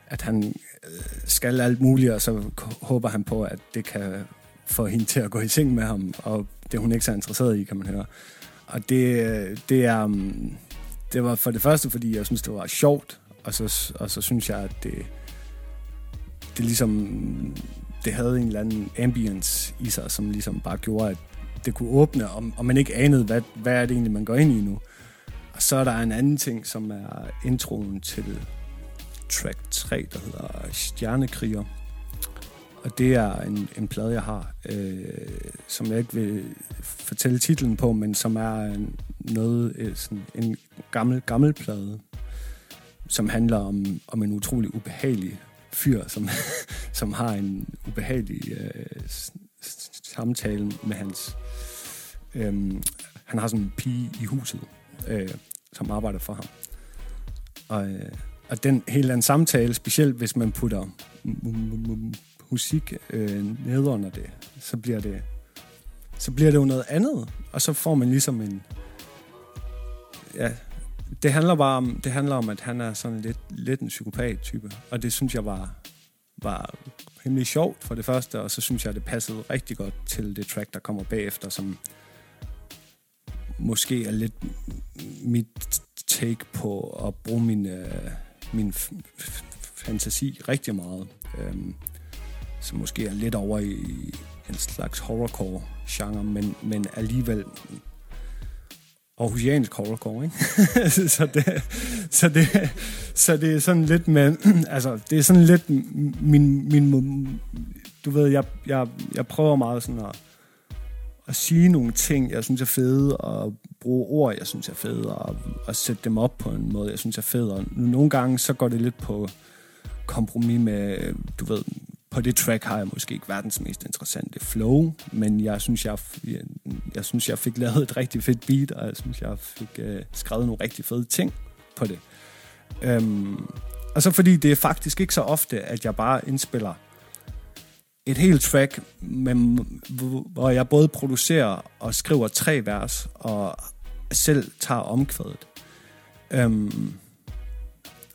at han øh, skal alt muligt, og så håber han på, at det kan få hende til at gå i seng med ham, og det er hun ikke så interesseret i, kan man høre. Og det, øh, det er... Um, det var for det første, fordi jeg synes, det var sjovt, og så, og så synes jeg, at det, det ligesom, det havde en eller anden ambience i sig, som ligesom bare gjorde, at det kunne åbne, og, og man ikke anede, hvad, hvad er det egentlig, man går ind i nu. Og så er der en anden ting, som er introen til track 3, der hedder Stjernekriger. Og det er en, en plade, jeg har, øh, som jeg ikke vil fortælle titlen på, men som er en, noget, øh, sådan en gammel, gammel plade, som handler om, om en utrolig ubehagelig fyr, som, som har en ubehagelig øh, samtale med hans... Øh, han har sådan en pige i huset, øh, som arbejder for ham. Og, øh, og den hele den samtale, specielt hvis man putter musik øh, ned under det, så bliver det så bliver det jo noget andet, og så får man ligesom en ja, det handler bare om, det handler om, at han er sådan lidt, lidt en psykopat-type, og det synes jeg var, var rimelig sjovt for det første, og så synes jeg, det passede rigtig godt til det track, der kommer bagefter, som måske er lidt mit take på at bruge min, øh, min fantasi rigtig meget. Øhm, så måske er lidt over i en slags horrorcore-genre, men, men alligevel aarhusiansk horrorcore, ikke? så, det, så, det, så det er sådan lidt med, altså, det er sådan lidt min, min du ved, jeg, jeg, jeg prøver meget sådan at, at sige nogle ting, jeg synes er fede, og bruge ord, jeg synes er fede, og, og sætte dem op på en måde, jeg synes er fede. Og nogle gange, så går det lidt på kompromis med, du ved, på det track har jeg måske ikke verdens mest interessante flow, men jeg synes, jeg, jeg, jeg synes, jeg fik lavet et rigtig fedt beat, og jeg synes, jeg fik øh, skrevet nogle rigtig fede ting på det. Øhm, og så fordi det er faktisk ikke så ofte, at jeg bare indspiller et helt track, men, hvor jeg både producerer og skriver tre vers, og selv tager omkvædet. Øhm,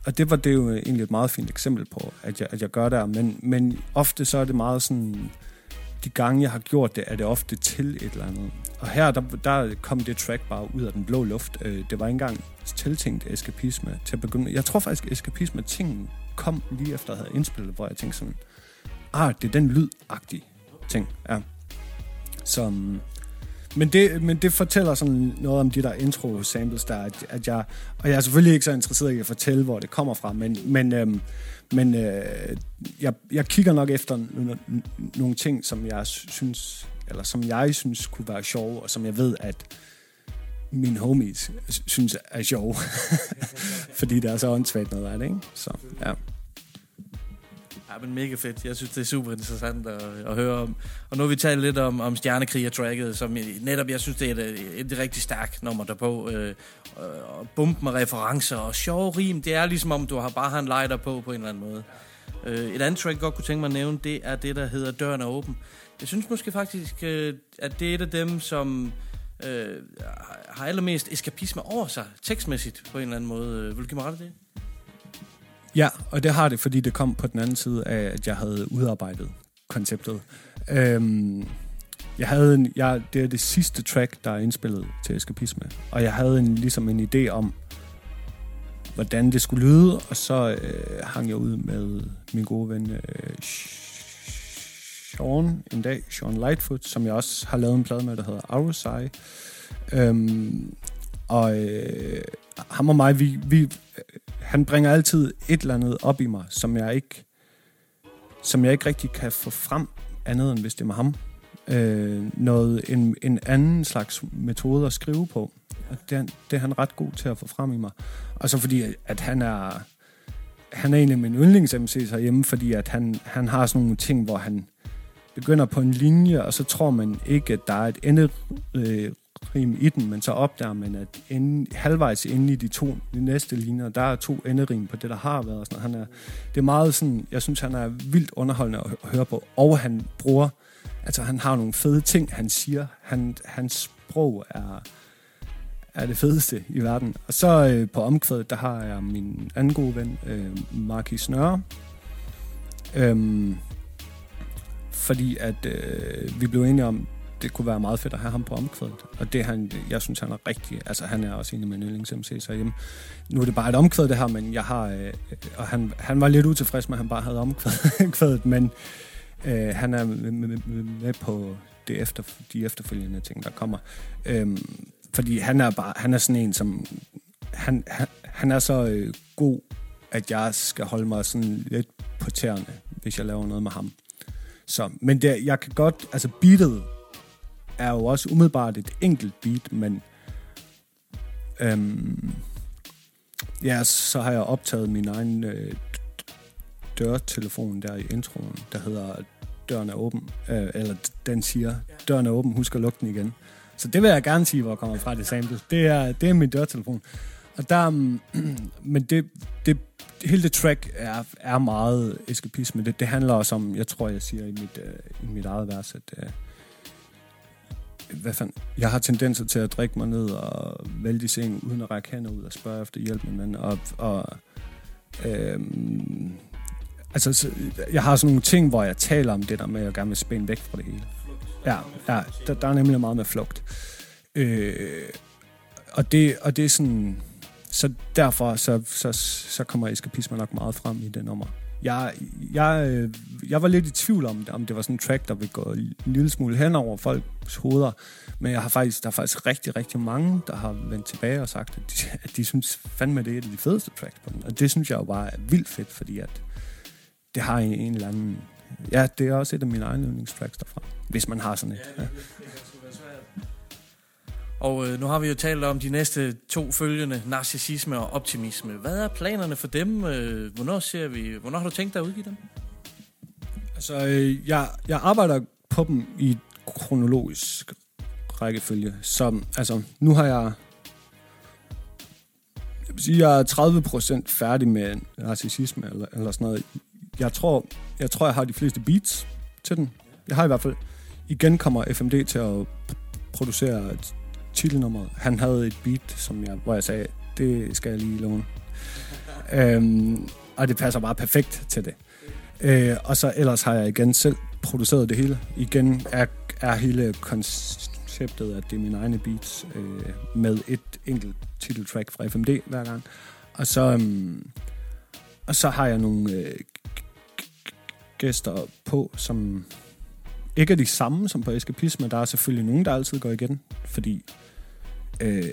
og det var det jo egentlig et meget fint eksempel på, at jeg, at jeg gør der. Men, men ofte så er det meget sådan, de gange jeg har gjort det, er det ofte til et eller andet. Og her, der, der kom det track bare ud af den blå luft. Øh, det var ikke engang tiltænkt eskapisme til at begynde. Jeg tror faktisk, eskapisme ting kom lige efter, at jeg havde indspillet, hvor jeg tænkte sådan, ah, det er den lydagtige ting, ja. Som, men det, men det fortæller sådan noget om de der intro-samples der, at, at jeg, og jeg er selvfølgelig ikke så interesseret i at fortælle, hvor det kommer fra, men, men, øhm, men øh, jeg, jeg kigger nok efter nogle ting, som jeg synes, eller som jeg synes kunne være sjove, og som jeg ved, at mine homies synes er sjove. Fordi det er så åndssvagt noget af det, ikke? Så, ja. Ja, men mega fedt. Jeg synes, det er super interessant at, at høre om. Og nu har vi talt lidt om, om Stjernekriger-tracket, som netop, jeg synes, det er et, et rigtig stærkt nummer derpå. Øh, og bump med referencer og sjove rim. Det er ligesom om, du har bare har en lighter på, på en eller anden måde. Øh, et andet track, jeg godt kunne tænke mig at nævne, det er det, der hedder Døren er åben. Jeg synes måske faktisk, øh, at det er et af dem, som øh, har allermest eskapisme over sig, tekstmæssigt på en eller anden måde. Vil du give mig ret af det? Ja, og det har det, fordi det kom på den anden side af, at jeg havde udarbejdet konceptet. Øhm, jeg havde en, jeg, det er det sidste track, der er indspillet til Eskapisme, og jeg havde en, ligesom en idé om, hvordan det skulle lyde, og så øh, hang jeg ud med min gode ven øh, Sean en dag, Sean Lightfoot, som jeg også har lavet en plade med, der hedder Arusai. Øhm, og øh, ham og mig, vi, vi han bringer altid et eller andet op i mig, som jeg ikke, som jeg ikke rigtig kan få frem andet end hvis det er med ham. Øh, noget, en, en anden slags metode at skrive på. Og det, det er han ret god til at få frem i mig. Og så fordi, at han er, han er en af mine yndlings MC's herhjemme, fordi at han, han har sådan nogle ting, hvor han, begynder på en linje, og så tror man ikke, at der er et øh, enderim i den, men så opdager man, at inden, halvvejs inde i de to de næste linjer, der er to enderim på det, der har været. Og sådan. Han er, det er meget sådan, jeg synes, han er vildt underholdende at at høre på, og han bruger, altså han har nogle fede ting, han siger. Han, hans sprog er, er det fedeste i verden. Og så øh, på omkvædet, der har jeg min anden gode ven, øh, Marquis Snøre. Øhm, fordi at øh, vi blev enige om, det kunne være meget fedt at have ham på omkvædet. Og det han, jeg synes, han er rigtig... Altså, han er også en af mine yndlings MC's herhjemme. Nu er det bare et omkvæd, det her, men jeg har... Øh, og han, han var lidt utilfreds med, at han bare havde omkvædet, men øh, han er med, med, med på det efter, de efterfølgende ting, der kommer. Øhm, fordi han er bare... Han er sådan en, som... Han, han, han er så øh, god, at jeg skal holde mig sådan lidt på tæerne, hvis jeg laver noget med ham. Så, men det, jeg kan godt, altså beatet er jo også umiddelbart et enkelt beat, men øhm, ja, så har jeg optaget min egen øh, dørtelefon der i introen, der hedder døren er åben, øh, eller den siger, døren er åben, husk at lukke den igen. Så det vil jeg gerne sige, hvor kommer fra det sample. Det er, det er min dørtelefon. Og der, mm, men det, det, hele det track er, er meget eskapisme. Det, det handler også om, jeg tror, jeg siger i mit, uh, i mit eget vers, at uh, hvad fanden, jeg har tendenser til at drikke mig ned og vælte i seng, uden at række hænder ud og spørge efter hjælp med. Og, og øhm, altså, så, jeg har sådan nogle ting, hvor jeg taler om det der med, at jeg gerne vil spænde væk fra det hele. Ja, ja der, der er nemlig meget med flugt. Øh, og, det, og det er sådan... Så derfor så, så, så kommer eskapisme nok meget frem i det nummer. Jeg, jeg, øh, jeg var lidt i tvivl om, om det var sådan en track, der ville gå en lille smule hen over folks hoveder. Men jeg har faktisk, der er faktisk rigtig, rigtig mange, der har vendt tilbage og sagt, at de, at de synes fandme, det er et af de fedeste tracks på den. Og det synes jeg jo bare er vildt fedt, fordi at det har en, en eller anden... Ja, det er også et af mine egne yndlingstracks derfra. Hvis man har sådan et. Ja. Og øh, nu har vi jo talt om de næste to følgende, narcissisme og optimisme. Hvad er planerne for dem? Øh, hvornår ser vi? Hvornår har du tænkt dig at udgive dem? Altså, øh, jeg, jeg arbejder på dem i kronologisk rækkefølge. Så, altså, nu har jeg... Jeg vil sige, jeg er 30% færdig med narcissisme eller, eller sådan noget. Jeg tror, jeg tror, jeg har de fleste beats til den. Jeg har i hvert fald... Igen kommer FMD til at producere et titelnummeret. Han havde et beat, som jeg, hvor jeg sagde, det skal jeg lige låne. øhm, og det passer bare perfekt til det. Øh, og så ellers har jeg igen selv produceret det hele. Igen er, er hele konceptet, at det er mine egne beats øh, med et enkelt titeltrack fra FMD hver gang. Og så, øhm, og så har jeg nogle øh, gæster på, som ikke er de samme som på Eskapisme. Der er selvfølgelig nogen, der altid går igen, fordi øh,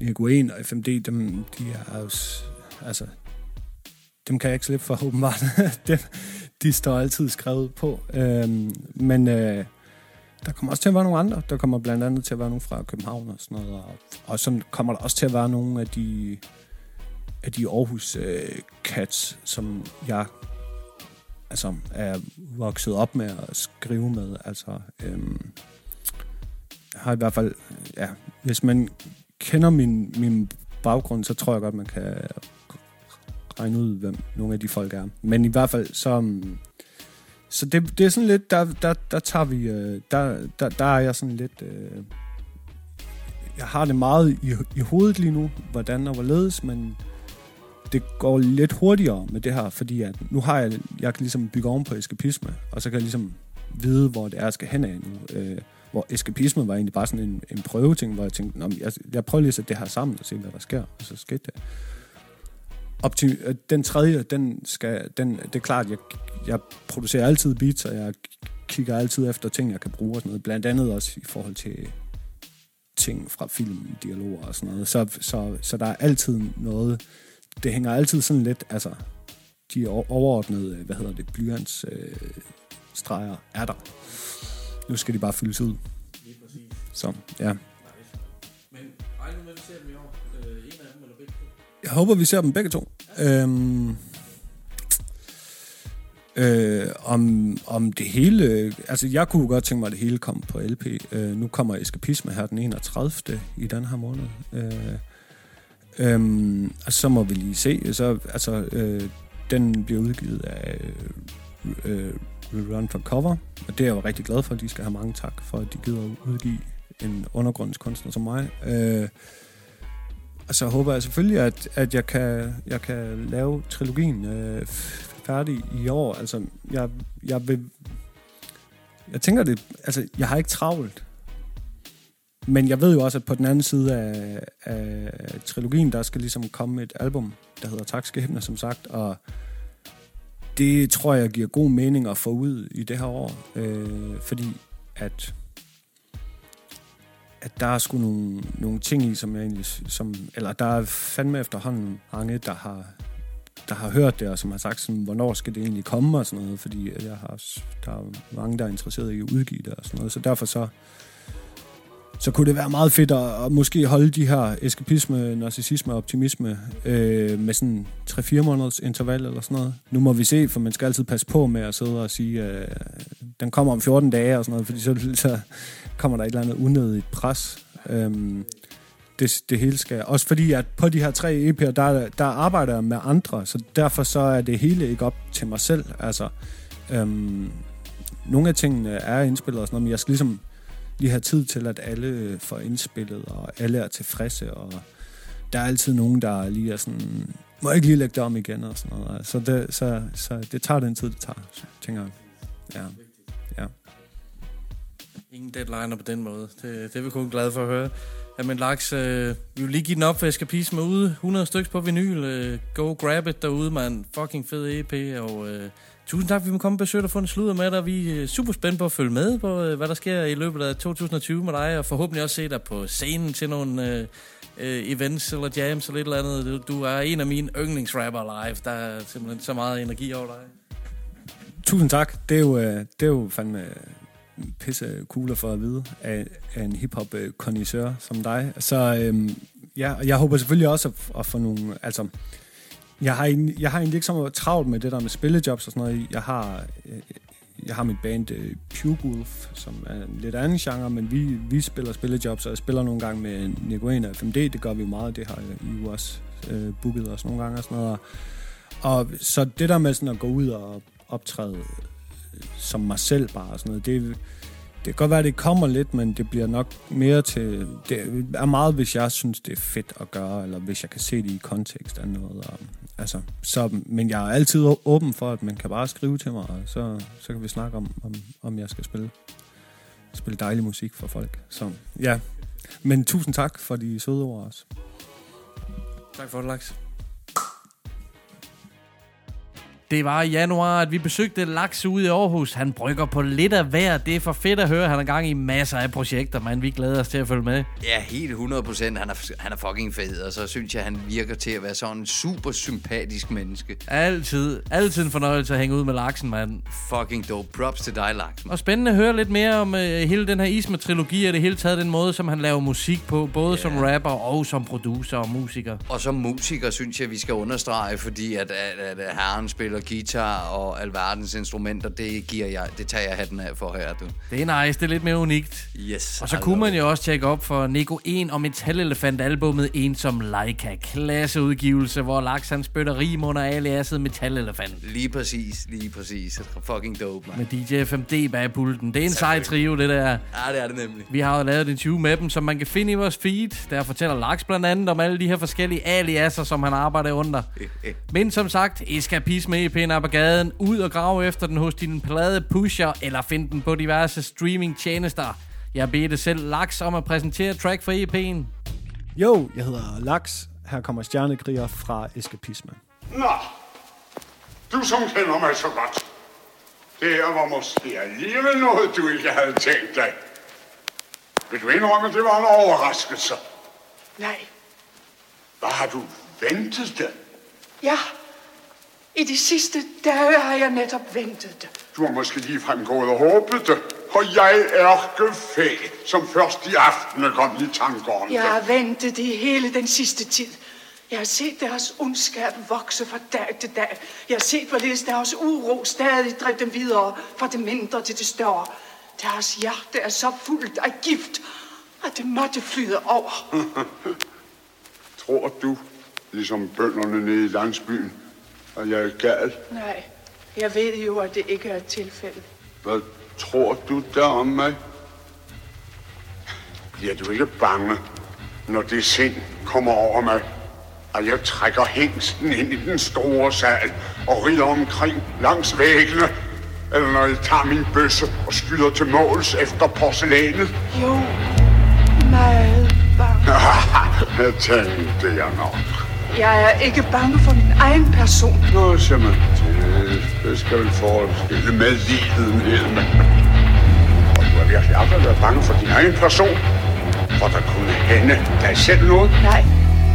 Nicuen og FMD, dem, de er jo, altså, dem kan jeg ikke slippe for, åbenbart. dem, de står altid skrevet på. Øh, men øh, der kommer også til at være nogle andre. Der kommer blandt andet til at være nogle fra København og sådan noget. Og, og så kommer der også til at være nogle af de, af de Aarhus øh, cats, som jeg altså, er vokset op med at skrive med. Altså, øhm, har i hvert fald, ja, hvis man kender min, min baggrund, så tror jeg godt, man kan regne ud, hvem nogle af de folk er. Men i hvert fald, så... Øhm, så det, det er sådan lidt, der, der, der tager vi, øh, der, der, der er jeg sådan lidt, øh, jeg har det meget i, i hovedet lige nu, hvordan og hvorledes, men det går lidt hurtigere med det her, fordi at nu har jeg, jeg kan ligesom bygge oven på eskapisme, og så kan jeg ligesom vide, hvor det er, jeg skal hen af nu. Øh, hvor eskapisme var egentlig bare sådan en, en prøveting, hvor jeg tænkte, Nå, jeg, jeg prøver lige at sætte det her sammen og se, hvad der sker, og så skete det. Optim- øh, den tredje, den skal, den, det er klart, jeg, jeg producerer altid beats, og jeg kigger altid efter ting, jeg kan bruge og sådan noget. Blandt andet også i forhold til ting fra film, dialoger og sådan noget. Så, så, så der er altid noget, det hænger altid sådan lidt, altså, de overordnede, øh, hvad hedder det, blyants øh, streger er der. Nu skal de bare fyldes ud. Lige Så, ja. Men regner med, at vi ser dem i år? Øh, en af dem eller begge to? Jeg håber, vi ser dem begge to. Øhm, Øh, om, om det hele... Altså, jeg kunne godt tænke mig, at det hele kom på LP. Øh, nu kommer Eskapisme her den 31. i den her måned. Øh, øh, og så må vi lige se. Så, altså, øh, den bliver udgivet af øh, øh Run for Cover, og det er jeg jo rigtig glad for. De skal have mange tak for, at de gider at udgive en undergrundskunstner som mig. Øh, og så håber jeg selvfølgelig, at, at jeg, kan, jeg kan lave trilogien øh, færdig i år. Altså, jeg, jeg vil... Jeg tænker det... Altså, jeg har ikke travlt. Men jeg ved jo også, at på den anden side af, af trilogien, der skal ligesom komme et album, der hedder Tak Skæbne, som sagt, og det tror jeg giver god mening at få ud i det her år, øh, fordi at at der er sgu nogle, nogle ting i, som jeg egentlig, som, eller der er fandme efterhånden mange, der har, der har hørt det, og som har sagt sådan, hvornår skal det egentlig komme og sådan noget, fordi jeg har, der er mange, der er interesseret i at udgive det og sådan noget, så derfor så, så kunne det være meget fedt at, at måske holde de her eskapisme, narcissisme og optimisme øh, med sådan 3-4 måneders interval eller sådan noget. Nu må vi se, for man skal altid passe på med at sidde og sige, øh, den kommer om 14 dage og sådan noget, fordi så, så kommer der et eller andet unødigt pres. Øh, det, det hele skal. Også fordi, at på de her tre EP'er, der, der arbejder jeg med andre, så derfor så er det hele ikke op til mig selv. Altså, øhm, nogle af tingene er indspillet og sådan noget, men jeg skal ligesom lige have tid til, at alle får indspillet, og alle er tilfredse, og der er altid nogen, der lige er sådan, må jeg ikke lige lægge det om igen, og sådan noget. Så det, så, så det tager den tid, det tager, tænker jeg. Ja. ja. Ingen deadline på den måde. Det, det er vi kun glade for at høre. Jamen Laks, øh, vi vil lige give den op for med ude. 100 stykker på vinyl. Øh, go grab it derude, man. Fucking fed EP. Og øh, tusind tak, vi må komme og besøge dig og få en sludder med dig. Vi er øh, super spændt på at følge med på, øh, hvad der sker i løbet af 2020 med dig. Og forhåbentlig også se dig på scenen til nogle øh, øh, events eller jams eller et eller andet. Du, du er en af mine yndlingsrapper live. Der er simpelthen så meget energi over dig. Tusind tak. Det er jo, det er jo fandme pisse cool for at vide af, af en hiphop kondisør som dig. Så øhm, ja, jeg håber selvfølgelig også at, at få nogle... Altså, jeg har, en, jeg har egentlig ikke så meget travlt med det der med spillejobs og sådan noget. Jeg har, øh, jeg har mit band øh, uh, Pure Wolf, som er en lidt anden genre, men vi, vi spiller spillejobs, og jeg spiller nogle gange med Nicoena og 5D. Det gør vi meget, det har I jo øh, også uh, booket os nogle gange og sådan noget. Og så det der med sådan at gå ud og optræde som mig selv bare og sådan noget. Det, det kan godt være, at det kommer lidt, men det bliver nok mere til... Det er meget, hvis jeg synes, det er fedt at gøre, eller hvis jeg kan se det i kontekst af noget. Og, altså, så, men jeg er altid åben for, at man kan bare skrive til mig, og så, så kan vi snakke om, om, om jeg skal spille, spille dejlig musik for folk. Så ja, men tusind tak for de søde ord også. Tak for det, Laks. Det var i januar, at vi besøgte Laks ude i Aarhus. Han brygger på lidt af hver. Det er for fedt at høre. Han er gang i masser af projekter, men vi glæder os til at følge med. Ja, helt 100 procent. Han er, han er fucking fed, og så synes jeg, han virker til at være sådan en super sympatisk menneske. Altid. Altid en fornøjelse at hænge ud med Laksen, mand. Fucking dope. Props til dig, Laksen. Og spændende at høre lidt mere om uh, hele den her Isma-trilogi, og det hele taget den måde, som han laver musik på, både yeah. som rapper og som producer og musiker. Og som musiker, synes jeg, vi skal understrege, fordi at, at, at, at herren spiller guitar og alverdens instrumenter, det, giver jeg, det tager jeg hatten af for her, du. Det er nice, det er lidt mere unikt. Yes. Og så kunne man jo også tjekke op for Nico 1 og Metal Elefant albumet En som Leica. Klasseudgivelse, hvor Laks han spytter rim under aliaset Metal Elefant. Lige præcis, lige præcis. Fucking dope, man. Med DJ FMD bag pulten. Det er en sej trio, det der. Ja, det er det nemlig. Vi har jo lavet en 20 med dem, som man kan finde i vores feed. Der fortæller Laks blandt andet om alle de her forskellige aliaser, som han arbejder under. Men som sagt, eskapisme EP'en er på gaden. Ud og grave efter den hos din plade pusher, eller find den på diverse streaming-tjenester. Jeg beder det selv Laks om at præsentere track for EP'en. Jo, jeg hedder Laks. Her kommer Stjernekriger fra Eskapisme. Nå, du som kender mig så godt. Det her var måske alligevel noget, du ikke havde tænkt dig. Vil du indrømme, at det var en overraskelse? Nej. Hvad har du ventet det? Ja. I de sidste dage har jeg netop ventet det. Du har måske ligefrem gået og håbet det. Og jeg er gefæ, som først i aften er kommet i tanker om Jeg det. har ventet det hele den sidste tid. Jeg har set deres ondskab vokse fra dag til dag. Jeg har set, hvorledes deres uro stadig drev dem videre fra det mindre til det større. Deres hjerte er så fuldt af gift, at det måtte flyde over. Tror du, ligesom bønderne nede i landsbyen, at jeg er gal? Nej, jeg ved jo, at det ikke er et tilfælde. Hvad tror du der om mig? Bliver du ikke bange, når det sind kommer over mig? At jeg trækker hængsten ind i den store sal og rider omkring langs væggene? Eller når jeg tager min bøsse og skyder til måls efter porcelænet? Jo, meget bange. jeg tænkte jeg nok. Jeg er ikke bange for min egen person. Nå, simpelthen. Det, det skal vel forestille med lidenhed. Men... Og du har virkelig aldrig været bange for din egen person? For der kunne hende dig selv noget? Nej,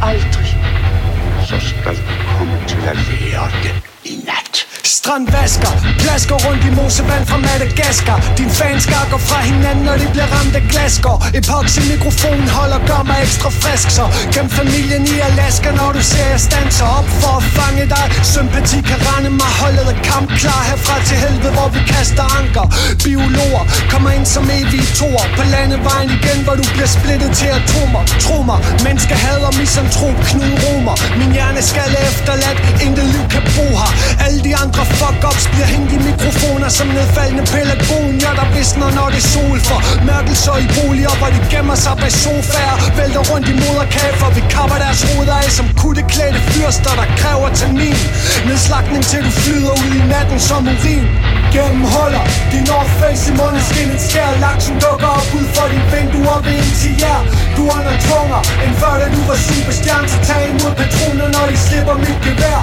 aldrig. Så skal du komme til at lære det i nat. Strandvasker, plasker rundt i mosevand fra Madagaskar. Din fans går fra hinanden, når de bliver ramt af glasker. Epoxy mikrofonen holder gør mig ekstra frisk Så gem familien i Alaska, når du ser jeg stanser op for at fange dig. Sympati kan rende mig, holdet er kamp klar herfra til helvede, hvor vi kaster anker. Biologer kommer ind som evige toer. På landevejen igen, hvor du bliver splittet til atomer. Tro mig, mennesker hader misantrop, knude Romer. Min hjerne skal efterladt, intet liv kan bo her. Alle de andre fuck-ups bliver hængt i mikrofoner Som nedfaldende pelargonier, der visner når det er sol For mørkelser i boliger, hvor de gemmer sig bag sofaer. Vælter rundt i moderkage, vi kapper deres hoveder af Som kutteklædte fyrster, der kræver termin. Nedslagning til du flyder ud i natten som urin. Gennemholder din North Face i måneskinnet skær Laksen dukker op ud for din vinduer ved en til jer. Du under tvunger end før da du var superstjerne. Så tag imod patroner, når de slipper mit gevær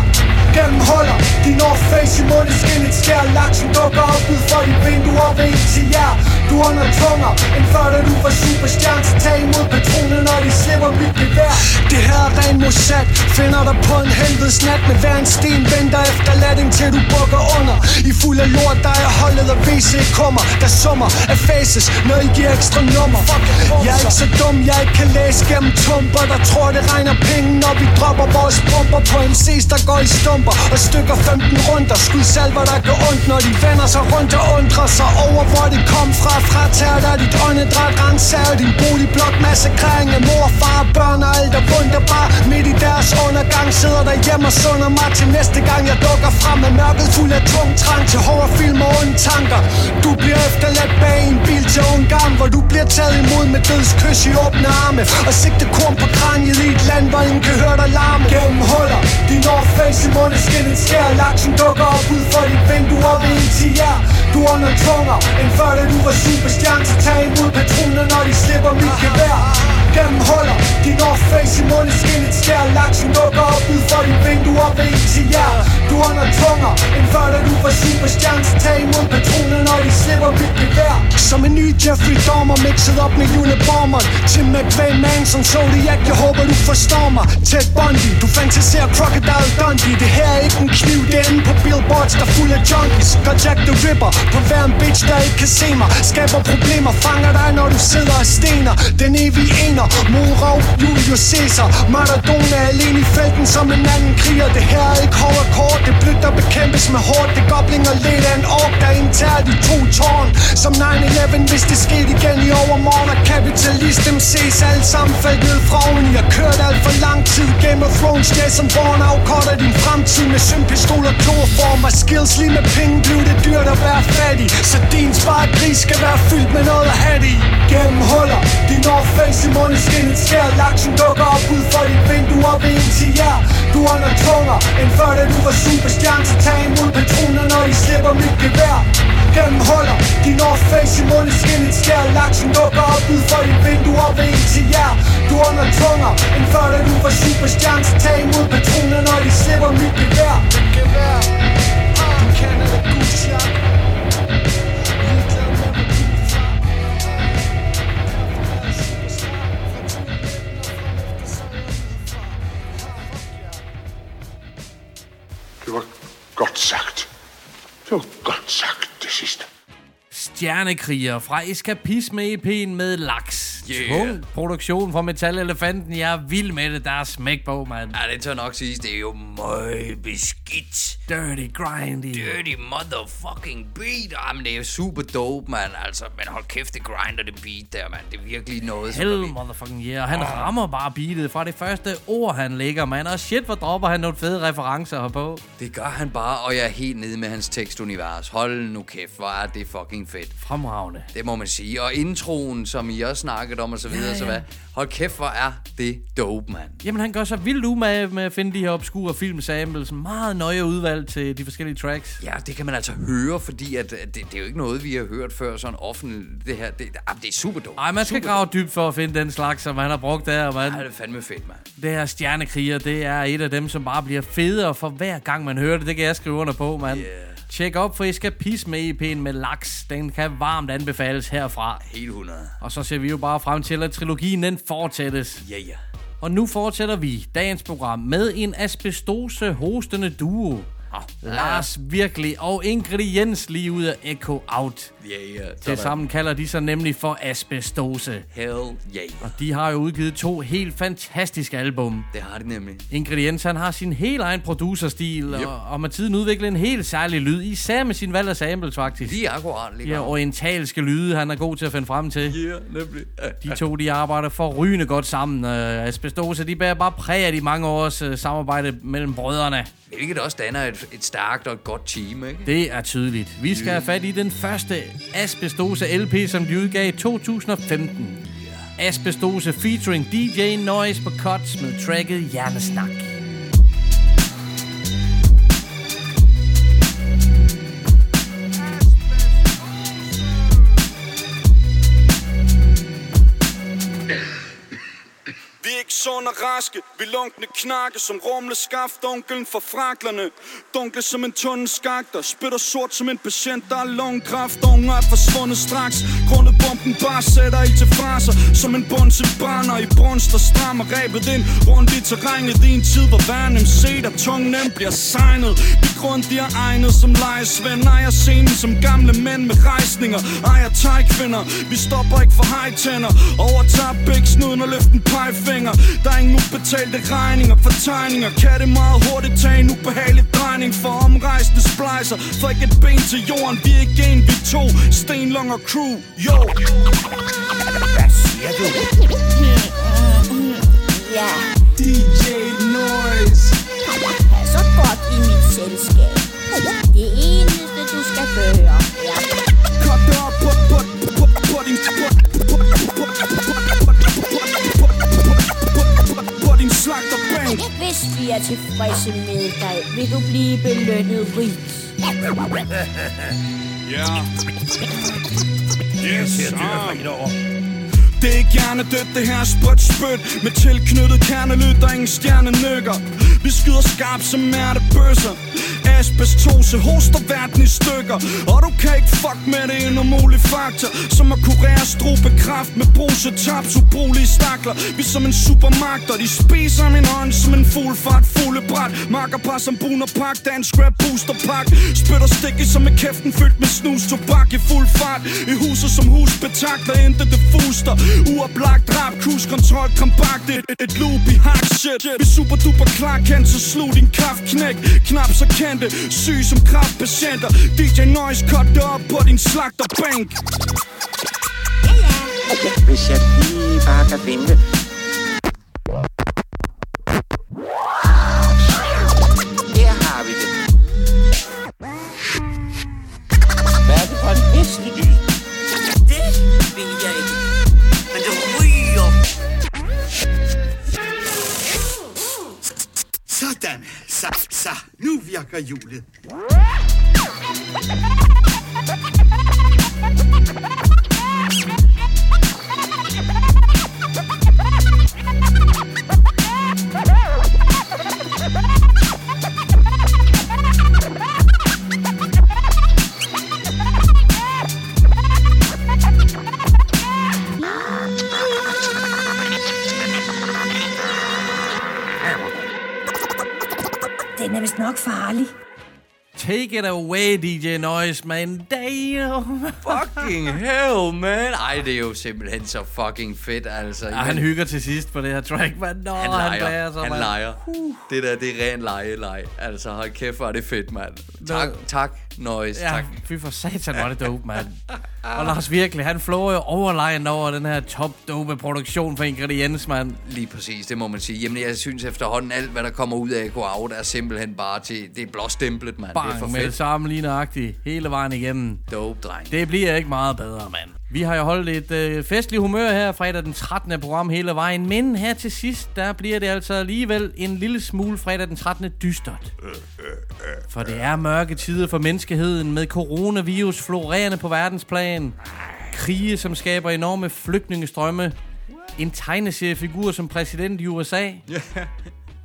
gennem holder. Din North Face i måneskinnet skær. Laksen dukker op ud for dit vindue og ved ind til jer. Du under tunger, end før da du var superstjerne Så tag imod patronen, når de slipper mit gevær. Det her er ren Mossad Finder dig på en helvedes nat med hver en sten. Venter efter latting til du bukker under. I fuld af lort, der er holdet og VC kommer Der summer af faces, når I giver ekstra nummer. Fuck, Jeg er ikke så dum, jeg ikke kan læse gennem tumper Der tror det regner penge, når vi dropper vores pumper På MC's, der går i stum stumper Og stykker 15 rundt og Skud salver, der gør ondt, når de vender sig rundt Og undrer sig over, hvor de kom fra. Fratager dig dit åndedræt, renser din boligblok Massakrering af mor, far, børn og alt er bundt og bare Midt i deres undergang. Sidder der hjemme og sunder mig Til næste gang. Jeg dukker frem med mørket fuld af tung trang Til hårde film og onde tanker. Du bliver efterladt bag en bil til Ungarn Hvor du bliver taget imod med dødskys i åbne arme. Og sigte korn på kraniet i et land, hvor ingen kan høre dig larme. Gennem huller, din North i i måneskinnet skær Laksen dukker op ud for dit vindue op ind til jer Du under tunger, end før da du var superstjerne. Så tag imod patroner, når de slipper mit gevær. Gennem huller, din North Face i måneskinnet skær Laksen dukker op ud for dit vindue op ind til jer. Du under tunger, end før da du var superstjerne Så tag imod patroner, når de slipper mit gevær. Som en ny Jeffrey Dahmer mixet op med Unabomber Tim McVeigh, Manson, Zodiac Jeg håber du forstår mig. Ted Bundy, du fantaserer Crocodile Dundee. Det her er ikke en kniv, det er inde på billboards Der er fuld af junkies. Gør Jack the Ripper på hver en bitch der ikke kan se mig. Skaber problemer, fanger dig når du sidder og stener. Den evige ener, Morov, Julius Caesar. Maradona er alene i felten som en anden kriger. Det her er ikke hård kort, det blødt der bekæmpes med hårdt Det gobling goblinger lidt af en ork, der indtager de to tårn. Som 9-11, hvis det skete igen i overmorgen Og kapitalist MC's alle sammen faldt ned fra oven. Jeg kørt alt for lang tid. Game of Thrones, Jason Bourne afkorter din fremtid Med sympistol og kloroform Og skills lige med penge blev det dyrt at være fattig. Så din spare gris skal være fyldt med noget at have det i. Gennem huller, din North Face i skær Galaksen dukker op ud for dit vindue og op ind til jer Du under tunger, end før da du var superstjerne. Så tag imod patroner, når I slipper mit gevær. Gennem huller, din North Face i måneskinnet skær. Laksen dukker op ud for dit vindue og op ind til jer Du under tunger, end før da du var superstjerne. Så tag imod patroner, når de slipper mit gevær. Mit Gevær, du kender det gudsjak var godt sagt. Det var godt sagt, det sidste. Stjernekriger fra Eskapisme EP'en med Laks. Tung produktion fra Metal Elefanten. Jeg er vild med det. Der er smæk på, mand. Ja, det tør nok siges. Det er jo møg beskidt. Dirty grindy. Dirty motherfucking beat. Jamen, det er jo super dope, mand. Altså, men hold kæft, det grinder det beat der, mand. Det er virkelig noget. Hell vi- motherfucking yeah. Han rammer bare beatet fra det første ord, han lægger, mand. Og shit, hvor dropper han nogle fede referencer herpå. Det gør han bare, og jeg er helt nede med hans tekstunivers. Hold nu kæft, hvor er det fucking fedt. Fremragende. Det må man sige. Og introen, som I også snakket om og så videre, Ja, ja, så hvad? Hold kæft, hvor er det dope, mand. Jamen, han gør så vildt umage med at finde de her obskure filmsamples. Meget nøje udvalgt til de forskellige tracks. Ja, det kan man altså høre, fordi at, at det, det er jo ikke noget, vi har hørt før sådan offentligt. Det her, det, ah, det er super dope. Ej, man skal super grave dybt for at finde den slags, som han har brugt der, mand. Ej, det er fandme fedt, mand. Det her stjernekriger, det er et af dem, som bare bliver federe for hver gang, man hører det. Det kan jeg skrive under på, mand. Yeah. Tjek op for Eskapisme EP'en med laks. Den kan varmt anbefales herfra. Helt 100. Og så ser vi jo bare frem til, at trilogien den fortsættes. Ja, ja. Og nu fortsætter vi dagens program med en asbestose hostende duo. Oh, Lars Virkelig og Ingrid Jens lige ud af Echo Out. Ja, ja. Til sammen kalder de sig nemlig for Asbestose. Hell yeah. Og de har jo udgivet to helt fantastiske album. Det har de nemlig. Ingrediens, han har sin helt egen producerstil, yep. og, og med tiden udviklet en helt særlig lyd, især med sin valg af samples, faktisk. Lige akkurat. Lige Ja, orientalske lyde, han er god til at finde frem til. Ja, nemlig. De to, de arbejder for rygende godt sammen. Uh, Asbestose, de bærer bare præg af de mange års uh, samarbejde mellem brødrene. Hvilket også danner et, et stærkt og et godt team, ikke? Det er tydeligt. Vi skal have fat i den første Asbestose LP, som de udgav i 2015. Asbestose featuring DJ Noise på cuts med tracket Hjernesnak. Ikke sund og raske, vi lunkne knakke som rumle skaft. Onkelen for fraklerne, dunkle som en tunde skakter. Spytter sort som en patient, der er lungkræft Unger er forsvundet straks, grundet bomben bare sætter i til fraser. Som en bund til brænder i brunst og strammer rebet ind Rundt i terrænet. I en tid, hvor hver MC der tung nem bliver signet De grund de er egnet som lejesvend. Ejer scenen som gamle mænd med rejsninger. Ejer tegkvinder, vi stopper ikke for hejtænder. Overtager big snuden og løfter en pegefinger. Der er ingen ubetalte regninger for tegninger Kan det meget hurtigt tage en ubehagelig drejning For omrejsende splicer For ikke et ben til jorden Vi er ikke en, vi er to Stenlong og crew, yo Hvad siger du? Ja. DJ Noise Passer godt i mit selskab. Hvis vi er tilfredse med dig, vil du blive belønnet rigt. Ja. Yes, sir det er gerne dødt, det her er sprødt spyt. Med tilknyttet kernelyd, der ingen stjerne nykker. Vi skyder skarpt som mærtebøsser. Asbestose hoster verden i stykker. Og du kan ikke fuck med det en umulig faktor. Som at kurere strobekræft med bruse tabs ubrugelige stakler. Vi som en supermagt, og de spiser min hånd som en fugl fra et fuglebræt. Makkerpar som bun pak, dansk rap booster pak Spytter stikke som med kæften fyldt med snus tobak i fuld fart. I huset som hus betakler intet det fuster Uoplagt drab, cruise control, kompakt. Et, et, et loop i hack shit. Vi super duper klar kan så slug din kraft knæk. Knap så kendte, syg som kraftpatienter DJ Noise cut det op på din slagterbænk Hvis jeg lige bare kan vente. DJ Noise, man. Damn. Fucking hell, man. Ej, det er jo simpelthen så fucking fedt, altså. Ja, han hygger til sidst på det her track, man. Nå, han leger, han blærer sig, han mand. leger. Det der, det er ren lege, lege. Altså, hold kæft, hvor er det fedt, mand. Tak, tak, Noise, Ja, tak. fy for satan, er det dope, mand. Og Lars virkelig, han flår jo overlegnet over den her top dope produktion for ingrediens, mand. Lige præcis, det må man sige. Jamen, jeg synes efterhånden, alt hvad der kommer ud af Go Out, er simpelthen bare til, det er blåstemplet, mand. det er for Bang, med det fedt. samme lige nøjagtigt, hele vejen igennem. Dope, dreng. Det bliver ikke meget bedre, mand. Vi har jo holdt et øh, festligt humør her fredag den 13. program hele vejen, men her til sidst, der bliver det altså alligevel en lille smule fredag den 13. dystert. For det er mørke tider for menneskeheden med coronavirus florerende på verdensplan. Krige, som skaber enorme flygtningestrømme. En tegneseriefigur som præsident i USA.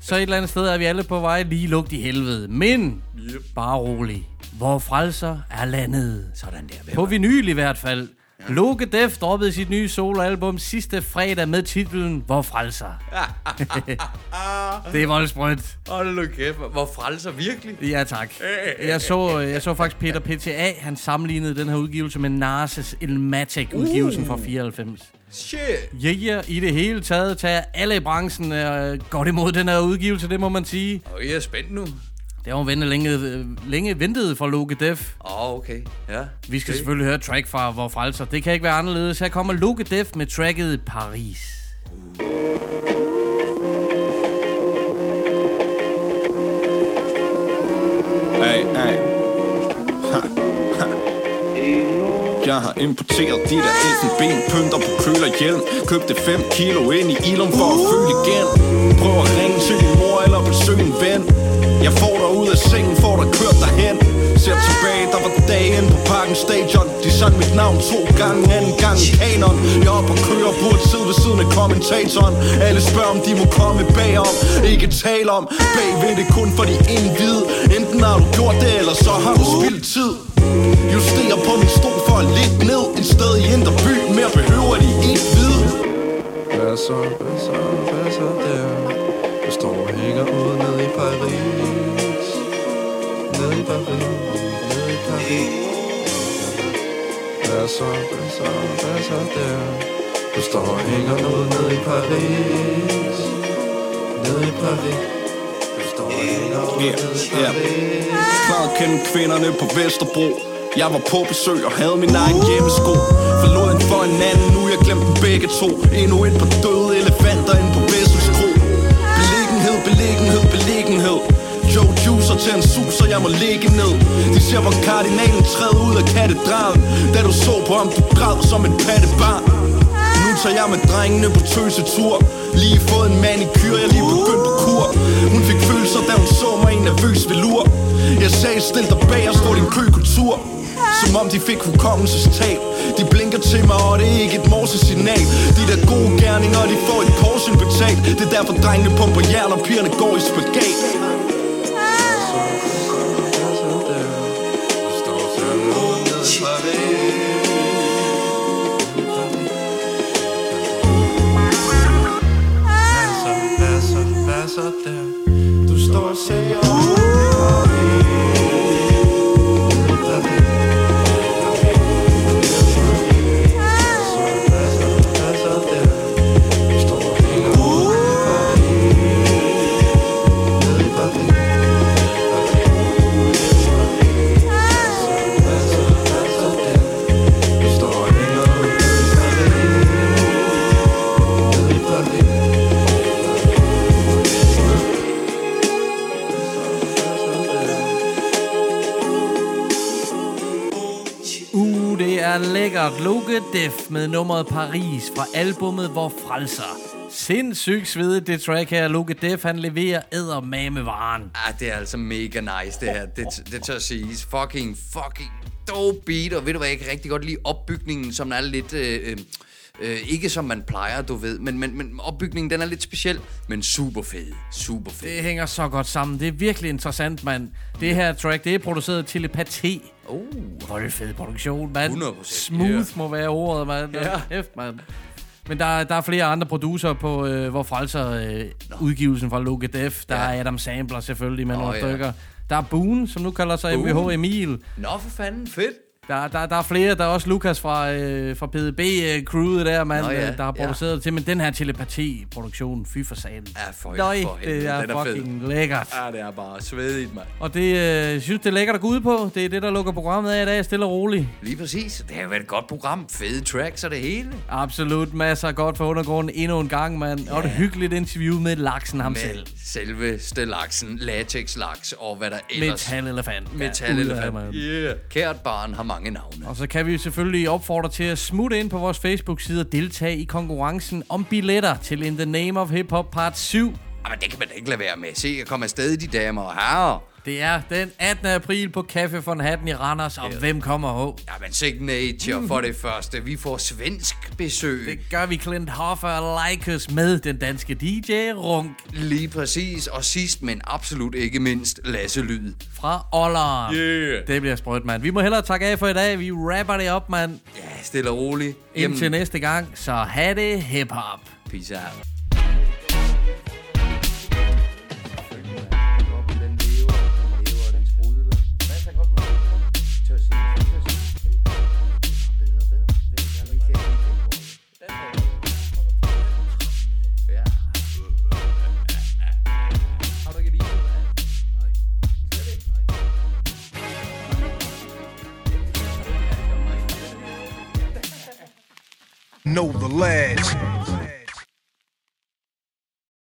Så et eller andet sted er vi alle på vej lige lugt i helvede. Men Yep. bare rolig. Hvor frelser er landet. Sådan der. På vinyl i hvert fald. Loke Def droppede sit nye soloalbum sidste fredag med titlen Hvor frelser. det er voldsprødt. Hold nu kæft, hvor frelser virkelig. Ja, tak. Jeg så, jeg så faktisk Peter PTA, han sammenlignede den her udgivelse med Narses Ilmatic-udgivelsen fra 94. Shit. Ja, ja, i det hele taget tager alle i branchen øh, godt imod den her udgivelse, det må man sige. Og jeg er spændt nu. Det har jo ventet længe, længe ventet for Loke Def. Åh, oh, okay. Ja. Vi skal Okay. selvfølgelig høre track fra Hvor Frelser. Det kan ikke være anderledes. Her kommer Loke Def med tracket Paris. Hey, hey. Ha, ha. Jeg har importeret de der elfenben Pynter på køler hjelm Købte 5 kilo ind i Ilum for at føle igen Prøv at ringe til din mor eller besøg en ven jeg får dig ud af sengen, får dig kørt derhen. Ser tilbage, der var dagen på Parken Stadion. De sang mit navn to gange, anden gang i kanon. Jeg er oppe og kører, burde sidde ved siden af kommentatoren. Alle spørger om de må komme bagom. Ikke tale om, bagved det kun for de indvide. Enten har du gjort det, eller så har du spildt tid. Justerer på min stol for at ligge ned. Et sted i Indre By, mere behøver de ikke vide. Hvad så, hvad så, hvad så der? Du står og hænger ud nede i Paris. Nede i Paris, nede i Paris. Hvad så, hvad så, hvad så der? Du står og hænger ud nede i Paris. Nede i Paris. Yeah, yeah. Paris. Klart kende kvinderne på Vesterbro. Jeg var på besøg og havde min egen hjemmesko. Forlod en for en anden, nu jeg glemt dem begge to. Endnu et par døde elefanter ind på Beliggenhed, beliggenhed, beliggenhed. Joe juicer til en sus, så jeg må ligge ned. De ser hvor kardinalen træder ud af katedralen Da du så på ham, du græd som et pattebarn. Nu tager jeg med drengene på tøsetur. Lige fået en manikyr, jeg lige begyndt på kur. Hun fik følelser, da hun så mig i en nervøs velur. Jeg sagde, stil dig bag og stå din køkultur som om de fik hukommelsestab. De blinker til mig, og det er ikke et morsesignal De der gode gerninger, de får i portion betalt Det er derfor drengene pumper jern, og pigerne går i spagat. Lækkert. Def med nummeret Paris fra albummet Hvor Frelser. Sindssygt svedigt det track her. Luke Def, han leverer eddermame varen. Ah, det er altså mega nice, det her. Det, det tør siges. Fucking, fucking dope beat. Og ved du hvad, jeg kan rigtig godt lide opbygningen, som er lidt... Øh, øh, øh, ikke som man plejer, du ved. Men, men, men opbygningen, den er lidt speciel. Men super fed. Super fed. Det hænger så godt sammen. Det er virkelig interessant, mand. Det her track, det er produceret af Telepati. Oh. Hvor er det fed produktion, mand. 100%, Smooth ja. må være ordet, mand. Ja. Hæft, mand. Men der, der er flere andre producer på, øh, hvor frelser øh, udgivelsen fra Loke Def. Der Ja. er Adam Sampler selvfølgelig med Nå, nogle ja. stykker. Der er Boone, som nu kalder sig Boone. MVH Emil. Nå, for fanden, fedt. Der, der, der er flere, der er også Lukas fra, øh, fra PDB-crewet der, mand, Nå, ja, øh, der har ja. produceret det til, men den her telepati-produktion, fy for satan. Ja, for, Nøj, for det helvede, er den er fed. fucking lækkert. Ja, det er bare svedigt, mand. Og det øh, synes, det er lækkert at gå ud på. Det er det, der lukker programmet af i dag, stille og roligt. Lige præcis. Det har været et godt program. Fede tracks og det hele. Absolut masser af godt for undergrunden endnu en gang, mand. Og et hyggeligt interview med Laksen ham Med selv. selveste laksen, latex-laks og hvad der ellers... Metalelefant. Ja, Metalelefant. mand. Yeah. Kært barn har mange navne. Og så kan vi selvfølgelig opfordre til at smutte ind på vores Facebook-side og deltage i konkurrencen om billetter til In the Name of Hip Hop Part 7. Jamen, det kan man da ikke lade være med. Se, jeg kommer afsted, de damer og herrer. Det er den 18. april på Café von Hatten i Randers, og hvem kommer ho? Jamen, Signature for det første. Vi får svensk besøg. Det gør vi Clint Hoffer og Likers med den danske DJ Runk Lige præcis. Og sidst, men absolut ikke mindst, Lasse Lyd. fra Olleren. Yeah. Det bliver sprødt, mand. Vi må hellere takke af for i dag. Vi rapper det op, mand. Ja, stille og roligt. Indtil næste gang, så have det hip-hop. Peace out. Know the ledge.